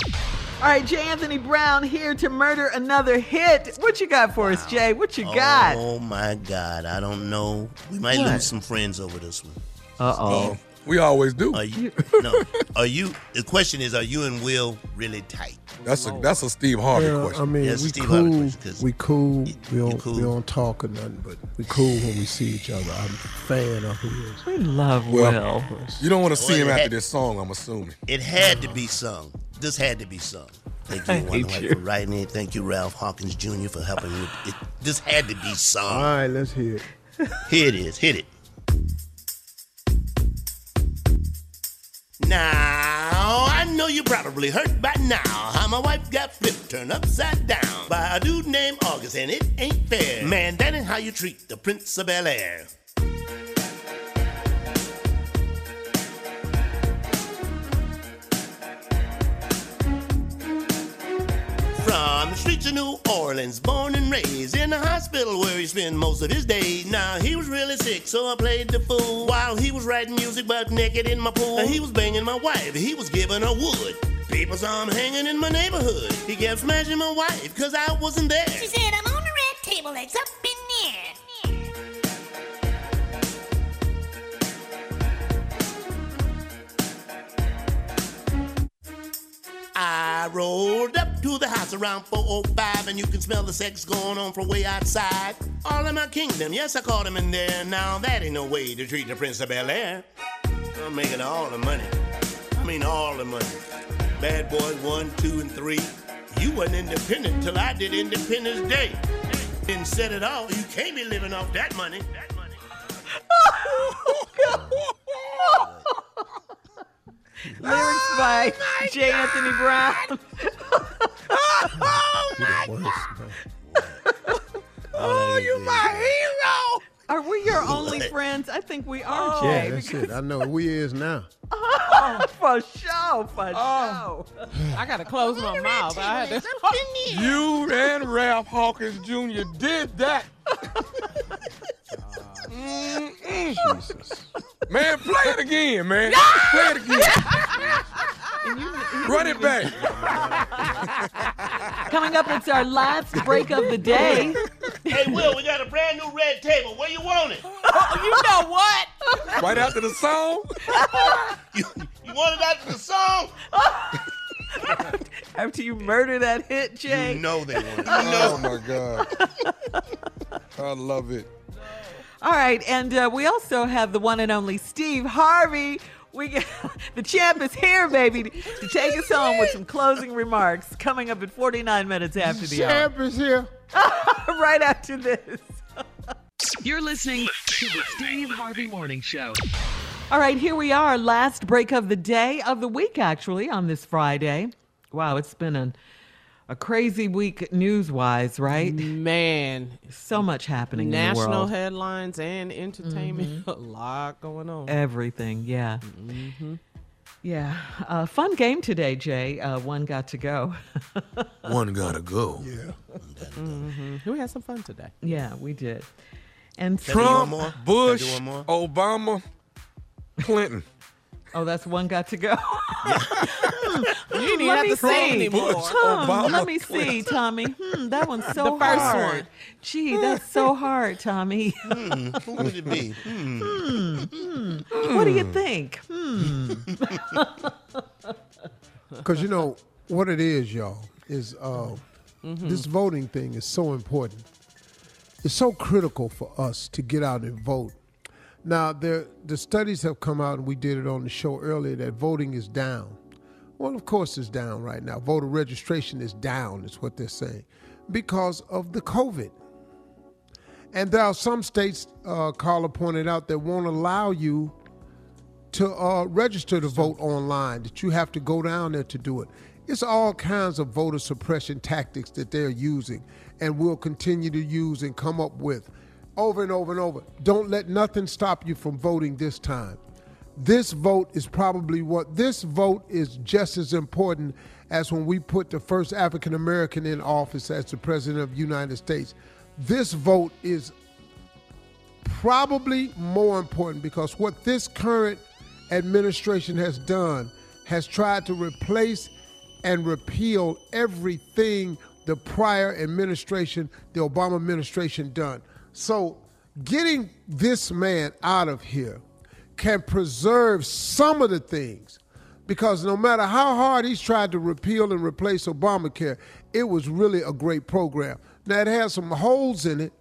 All right, Jay Anthony Brown here to murder another hit. What you got for us, Jay? What you got? Oh my God, I don't know. We might What? lose some friends over this one. Uh oh. We always do. Are you? no. Are you? The question is, are you and Will really tight? That's a that's a Steve Harvey Yeah, I mean, Yes, we Steve Harvey cool. We cool. We don't. cool. We don't talk or nothing, but we cool when we see each other. I'm a fan of his. We love Well, Will. You don't want to see Well, him it after this song, I'm assuming. It had to be sung. This had to be sung. Thank you, I Wonder White, you. for writing it. Thank you, Ralph Hawkins Jr. for helping me. It, this had to be sung. All right, let's hear it. Here it is. Hit it. Now, I know you're probably heard by now how my wife got flipped, turned upside down by a dude named August, and it ain't fair. Man, that ain't how you treat the Prince of Bel Air. From the streets of New Orleans, born and raised in the hospital where he spent most of his days. Now he was really sick, so I played the fool while he was writing music butt naked in my pool. He was banging my wife, he was giving her wood. People saw him hanging in my neighborhood. He kept smashing my wife, cause I wasn't there. She said, I'm on the red table, legs up in the air. I rolled up to the house around 405, and you can smell the sex going on from way outside. All in my kingdom, yes, I caught him in there. Now that ain't no way to treat the Prince of Bel Air. I'm making all the money. I mean, all the money. Bad Boys 1, 2, and 3. You wasn't independent till I did Independence Day. Didn't set it all. You can't be living off that money. Oh, that money. Lyrics oh by J. Anthony Brown. Oh, my God. oh, you my hero. Are we your only friends? I think we are, oh. Yeah, Jay. that's because- it. I know we is now. Oh, for sure, for Oh. sure. I gotta close my mouth. I had to. You and Ralph Hawkins Jr. did that. Mm-mm. Man, play it again, man. Play it again. Run it back. Coming up, it's our last break of the day. Hey, Will, we got a brand new red table. Where you want it? Oh, you know what? Right after the song. You want it after the song? After you murder that hit, Jay. You know they want it. Oh know. my God. I love it. All right, and uh, we also have the one and only Steve Harvey. We get, the champ is here, baby, to take us home with some closing remarks. Coming up at 49 minutes after the hour. Champ is here. right after this. You're listening to the Steve Harvey Morning Show. All right, here we are, last break of the day of the week, actually, on this Friday. Wow, it's been an, a crazy week news-wise, right? Man, So much happening in the national world. headlines and entertainment. A lot going on. Everything, yeah. Mm-hmm. Yeah. Uh, fun game today, Jay. Uh, one got to go. One gotta go. Yeah. hmm We had some fun today. yeah, we did. And Can I do one Trump. Bush, Can I do one more? Obama, Clinton. Oh, that's one got to go. You didn't Let have me to see. anymore. Hmm, Obama, let me see, Tommy. Hmm, that one's so The first hard. one. Gee, that's so hard, Tommy. Hmm, who would it be? Hmm. what do you think? Hmm. Because you know what it is, y'all, is uh, Mm-hmm. this voting thing is so important. It's so critical for us to get out and vote. Now, there, the studies have come out, and we did it on the show earlier, that voting is down. Well, of course, it's down right now. Voter registration is down, is what they're saying, because of the COVID. And there are some states, uh, Carla pointed out, that won't allow you to uh, register to vote online, that you have to go down there to do it. It's all kinds of voter suppression tactics that they're using and will continue to use and come up with over and over and over. Don't let nothing stop you from voting this time. This vote is probably what this vote is just as important as when we put the first African American in office as the president of the United States. This vote is probably more important because what this current administration has done has tried to replace and repeal everything the prior administration, the Obama administration, done. So getting this man out of here can preserve some of the things because no matter how hard he's tried to repeal and replace Obamacare, it was really a great program. Now it has some holes in it,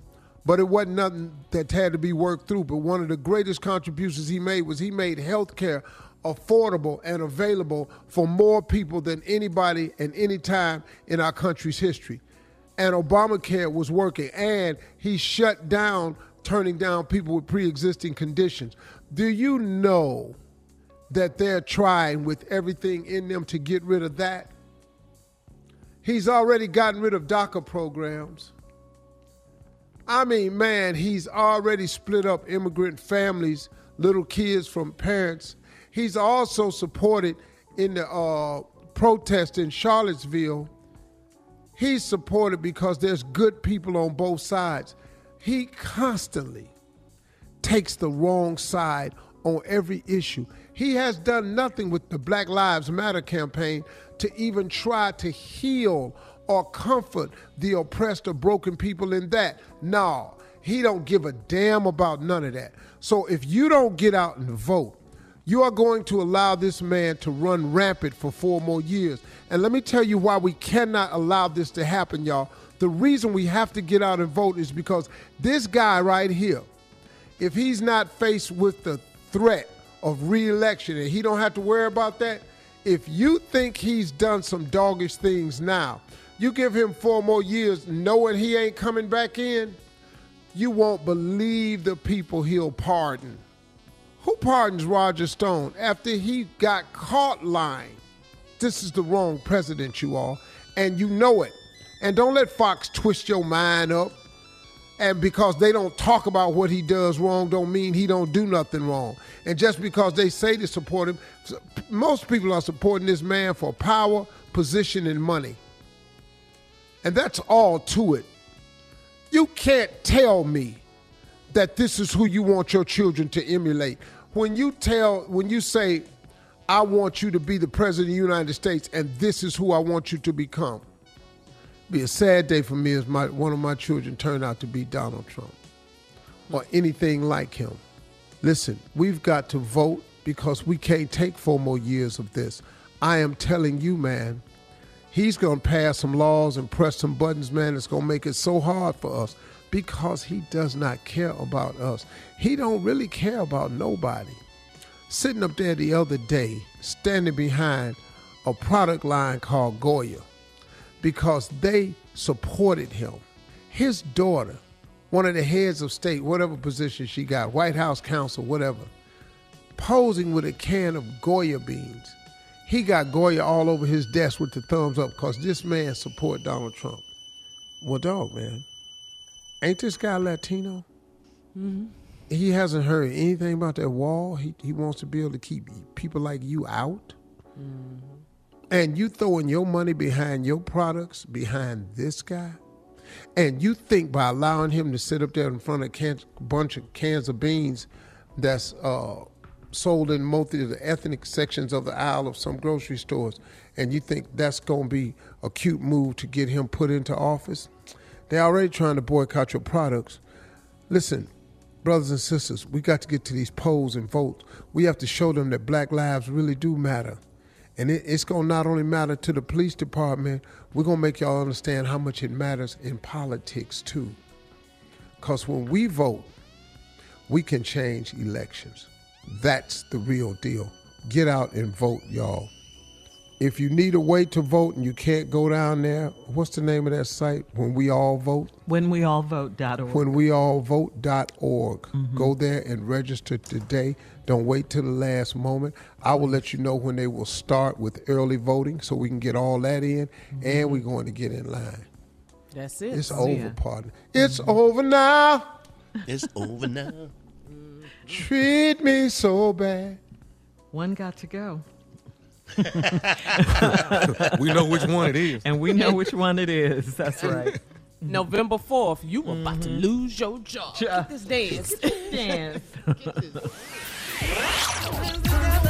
but it wasn't nothing that had to be worked through. But one of the greatest contributions he made was he made health care affordable and available for more people than anybody and any time in our country's history. And Obamacare was working, and he shut down turning down people with pre existing conditions. Do you know that they're trying with everything in them to get rid of that? He's already gotten rid of DACA programs. I mean, man, he's already split up immigrant families, little kids from parents. He's also supported in the uh, protest in Charlottesville. He's supported because there's good people on both sides. He constantly takes the wrong side on every issue. He has done nothing with the Black Lives Matter campaign to even try to heal or comfort the oppressed or broken people in that. No, he don't give a damn about none of that. So if you don't get out and vote, You are going to allow this man to run rampant for four more years. And let me tell you why we cannot allow this to happen, y'all. The reason we have to get out and vote is because this guy right here, if he's not faced with the threat of reelection and he don't have to worry about that, if you think he's done some doggish things now, you give him four more years knowing he ain't coming back in, you won't believe the people he'll pardon. Who pardons Roger Stone after he got caught lying? This is the wrong president, you all, and you know it. And don't let Fox twist your mind up. And because they don't talk about what he does wrong, don't mean he don't do nothing wrong. And just because they say they support him, most people are supporting this man for power, position, and money. And that's all to it. You can't tell me that this is who you want your children to emulate. When you tell, when you say, I want you to be the president of the United States and this is who I want you to become. Be a sad day for me if my one of my children turned out to be Donald Trump or anything like him. Listen, we've got to vote because we can't take four more years of this. I am telling you, man, he's going to pass some laws and press some buttons, man. It's going to make it so hard for us because he does not care about us. He don't really care about nobody. Sitting up there the other day, standing behind a product line called Goya because they supported him. His daughter, one of the heads of state, whatever position she got, White House counsel, whatever, posing with a can of Goya beans. He got Goya all over his desk with the thumbs up because this man support Donald Trump. Well, dog, man, ain't this guy Latino? Mm-hmm. He hasn't heard anything about that wall. He, he wants to be able to keep people like you out. And you throwing your money behind your products, behind this guy, and you think by allowing him to sit up there in front of a can, bunch of cans of beans that's uh, sold in most of the ethnic sections of the aisle of some grocery stores, and you think that's going to be a cute move to get him put into office? They're already trying to boycott your products. Listen, brothers and sisters, we got to get to these polls and vote. We have to show them that black lives really do matter. And it, it's going to not only matter to the police department, we're going to make y'all understand how much it matters in politics too. Because when we vote, we can change elections. That's the real deal. Get out and vote, y'all. If you need a way to vote and you can't go down there, what's the name of that site? When we all vote? when we all vote Whenweallvote.org. whenweallvote.org. Mm-hmm. Go there and register today. Don't wait till the last moment. I will let you know when they will start with early voting so we can get all that in mm-hmm. and we're going to get in line. That's it. It's over, partner. Mm-hmm. It's over now. It's over now. Treat me so bad. One got to go. we know which one it is. And we know which one it is. That's right. November 4th, you were about to mm-hmm. lose your job. Get this dance. Dance.